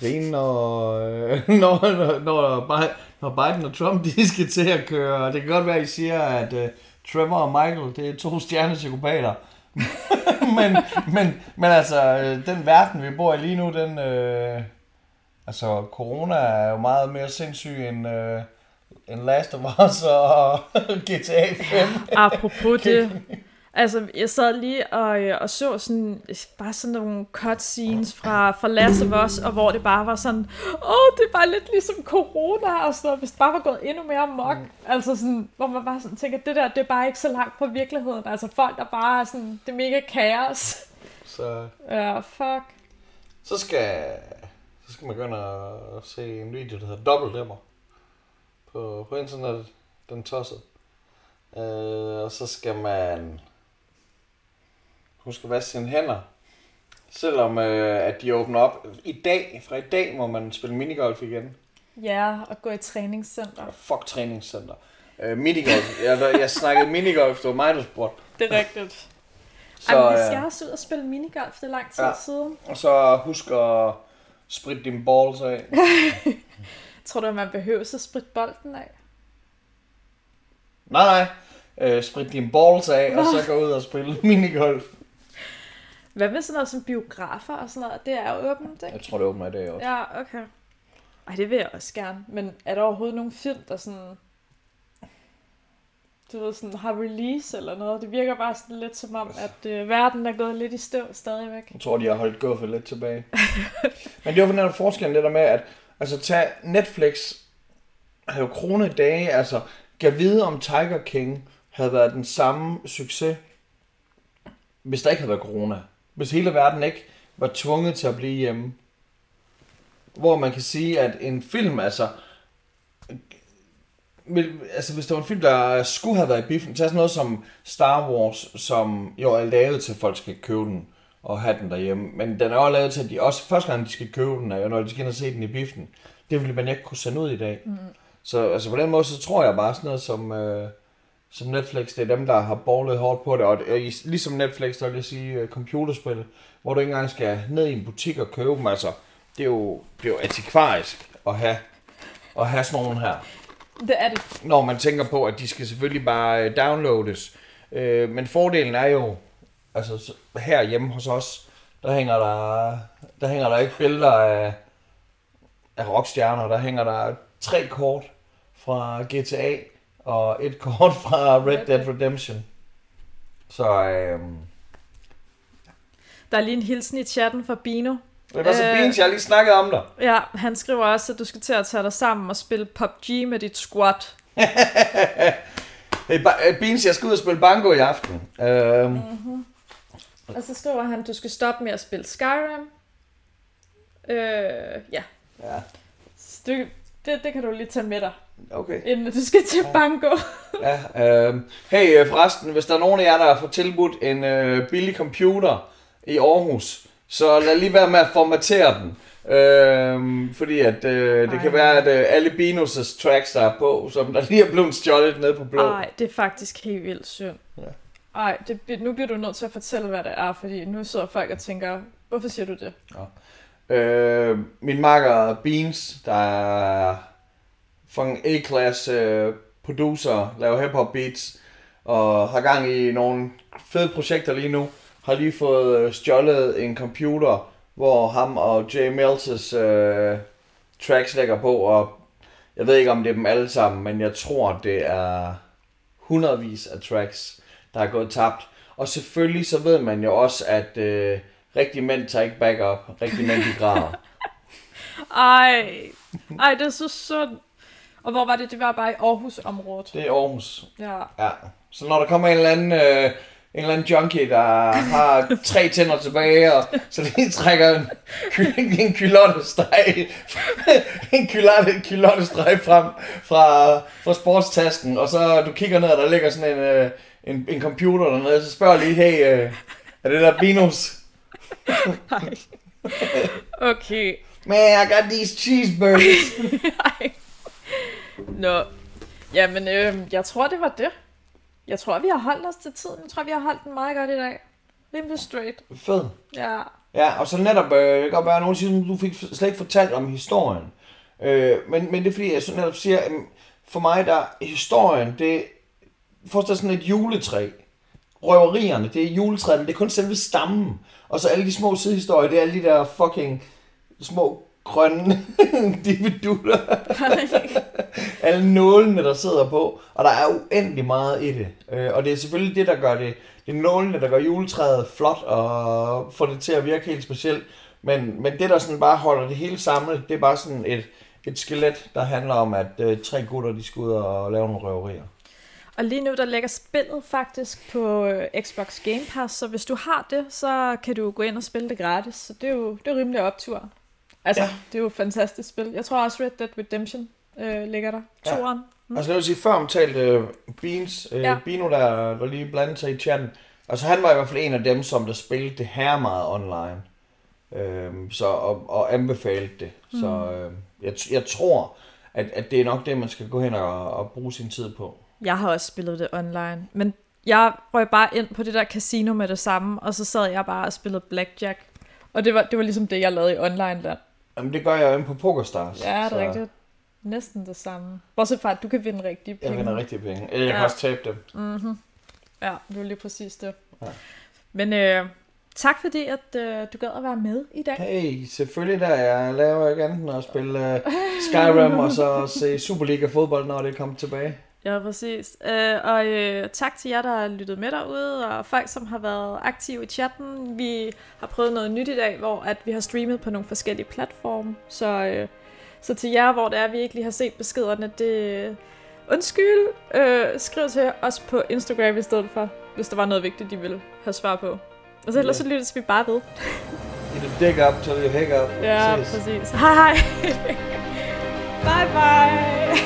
grine, når, øh, når, når, når, når Biden og Trump de skal til at køre. Det kan godt være, at I siger, at øh, Trevor og Michael, det er to stjernepsykopater. men, men, men altså, øh, den verden, vi bor i lige nu, den... Øh, altså, corona er jo meget mere sindssyg end, øh, end Last of Us og GTA 5. Apropos det, altså jeg sad lige og, øh, og så sådan, bare sådan nogle cutscenes fra, fra Last of Us, og hvor det bare var sådan, åh, det er bare lidt ligesom corona og sådan noget, hvis det bare var gået endnu mere mok. Mm. Altså sådan, hvor man bare sådan tænker, det der, det er bare ikke så langt fra virkeligheden. Altså folk, der bare er sådan, det er mega kaos. Så, Ja, fuck. så skal, så skal man gå ind og se en video, der hedder Dobbeltdæmmer på, på internettet. Den tosset. Øh, og så skal man huske at vaske sine hænder. Selvom øh, at de åbner op i dag, fra i dag må man spille minigolf igen. Ja, og gå i træningscenter. Fuck træningscenter. Øh, minigolf. Jeg, jeg snakkede minigolf, det var mig, der spurgte. Det er rigtigt. Så, Ej, men vi øh, skal også ud og spille minigolf, det er lang tid Ja. siden. og så husk at spritte dine balls af. Tror du, at man behøver at spritte bolden af? Nej, nej. Øh, sprit dine balls af, og så gå ud og spille minigolf. Hvad med sådan noget som biografer og sådan noget? Det er jo åbent, ikke? Jeg tror, det åbner i dag også. Ja, okay. Ej, det vil jeg også gerne. Men er der overhovedet nogen film, der sådan... Du ved, sådan har release eller noget? Det virker bare sådan lidt som om, at øh, verden er gået lidt i stå stadigvæk. Jeg tror, de har holdt guffet lidt tilbage. Men det var netop forskellen det der med, at altså, tag Netflix havde jo krone dage, altså gav vide om Tiger King havde været den samme succes, hvis der ikke havde været corona. Hvis hele verden ikke var tvunget til at blive hjemme. Hvor man kan sige, at en film, altså, altså hvis der var en film, der skulle have været i biffen, tag sådan noget som Star Wars, som jo er lavet til, at folk skal købe den og have den derhjemme. Men den er også lavet til, at de også første gang, de skal købe den, er jo når de skal ind og se den i biffen. Det ville man ikke kunne sende ud i dag. Mm. Så altså på den måde, så tror jeg bare sådan noget som, øh, som Netflix, det er dem, der har borget hårdt på det. Og ligesom Netflix, der vil jeg sige øh, computerspil, hvor du ikke engang skal ned i en butik og købe dem. Altså, det er jo, det er jo antikvarisk at have, at have sådan nogle her Det er det. når man tænker på, at de skal selvfølgelig bare øh, downloades. Øh, men fordelen er jo, altså så- her hjemme hos os, der hænger der, der hænger der ikke billeder af, af rockstjerner, der hænger der tre kort fra GTA og et kort fra Red Dead Redemption. Så øh, Der er lige en hilsen i chatten fra Bino. det var så Øh. fint, jeg har lige snakket om dig. Ja, han skriver også, at du skal til at tage dig sammen og spille PUBG med dit squad. Hey, ba- øh, Beans, jeg skal ud og spille banko i aften. Øh, Og så skriver han, at du skal stoppe med at spille Skyrim. Øh, ja. ja, Så Du, det, det kan du lige tage med dig, okay. inden du skal til banko. Ja, øh, hey øh, forresten, hvis der er nogen af jer, der har fået tilbudt en øh, billig computer i Aarhus, så lad lige være med at formatere den. Øh, fordi at øh, det Ej. kan være, at øh, alle Binus' tracks, der er på, som der lige er blevet stjålet nede på blå. Nej, det er faktisk helt vildt synd. Ja. Ej, det, nu bliver du nødt til at fortælle, hvad det er, fordi nu sidder folk og tænker, hvorfor siger du det? Øh, min makker Beans, der er fucking A-class øh, producer, laver hip-hop beats, og har gang i nogle fede projekter lige nu. Har lige fået øh, stjålet en computer, hvor ham og Jay Mills' øh, tracks ligger på, og jeg ved ikke om det er dem alle sammen, men jeg tror det er hundredvis af tracks, der er gået tabt. Og selvfølgelig så ved man jo også, at øh, rigtige mænd tager ikke backup, rigtige mænd de græder. Ej, ej, det er så sundt. Og hvor var det? Det var bare i Aarhus-området. Det er Aarhus. Ja. Ja. Så når der kommer en eller anden, øh, en eller anden junkie, der har tre tænder tilbage, og så lige trækker en, ky- en kylottesteg, en kylotte, kylottesteg frem fra, fra sportstasken, og så du kigger ned, og der ligger sådan en, øh, en, en computer dernede, så spørger lige, hey, øh, er det der Binus? Ej. Okay. Man, I got these cheeseburgers. Ej. Nå. Jamen, øh, jeg tror, det var det. Jeg tror, vi har holdt os til tiden. Jeg tror, vi har holdt den meget godt i dag. Rimelig straight. Fed. Ja. Ja, og så netop, øh, det kan godt være, at nogen siger, at du fik slet ikke fortalt om historien. Øh, men, men det er fordi, jeg så netop siger, at for mig der er historien, det forestil sådan et juletræ. Røverierne, det er juletræet, men det er kun selve stammen. Og så alle de små sidehistorier, det er alle de der fucking små grønne dividutter. Alle nålene, der sidder på. Og der er uendelig meget i det. Øh, og det er selvfølgelig det, der gør det. Det er nålene, der gør juletræet flot og får det til at virke helt specielt. Men, men det, der sådan bare holder det hele samlet, det er bare sådan et, et skelet, der handler om, at øh, tre gutter, de skal ud og lave nogle røverier. Og lige nu, der ligger spillet faktisk på øh, Xbox Game Pass, så hvis du har det, så kan du gå ind og spille det gratis. Så det er jo det er rimelig optur. Altså, ja. det er jo et fantastisk spil. Jeg tror også Red Dead Redemption øh, ligger der. Ja. Toren. Mm. Altså, jeg vil sige, før omtalt øh, Beans, øh, ja. Bino, der, der lige blandede sig i chatten, altså han var i hvert fald en af dem, som der spillede det her meget online. Øh, så, og, og anbefalede det. Mm. Så øh, jeg, jeg tror, at, at det er nok det, man skal gå hen og, og bruge sin tid på. Jeg har også spillet det online, men jeg røg bare ind på det der casino med det samme, og så sad jeg bare og spillede blackjack. Og det var, det var ligesom det, jeg lavede i online land. Jamen, det gør jeg jo på PokerStars. Ja, det er så... rigtigt. Næsten det samme. Bortset fra, at du kan vinde rigtige penge. Jeg vinder rigtige penge. Jeg ja. kan også tabe dem. Mm-hmm. Ja, det er lige præcis det. Ja. Men øh, tak fordi, at øh, du gad at være med i dag. Hey, selvfølgelig der. Jeg laver ikke andet end at spille øh, Skyrim og så se Superliga fodbold, når det kommer tilbage. Ja, præcis. Øh, og øh, tak til jer, der har lyttet med derude, og folk, som har været aktive i chatten. Vi har prøvet noget nyt i dag, hvor at vi har streamet på nogle forskellige platforme. Så, øh, så til jer, hvor det er, vi ikke lige har set beskederne, det undskyld. Øh, skriv til os på Instagram i stedet for, hvis der var noget vigtigt, de ville have svar på. Og så ellers yeah. så lyttes vi bare ved. A dig up till you hang up. Ja, Ses. præcis. Hej hej. bye bye.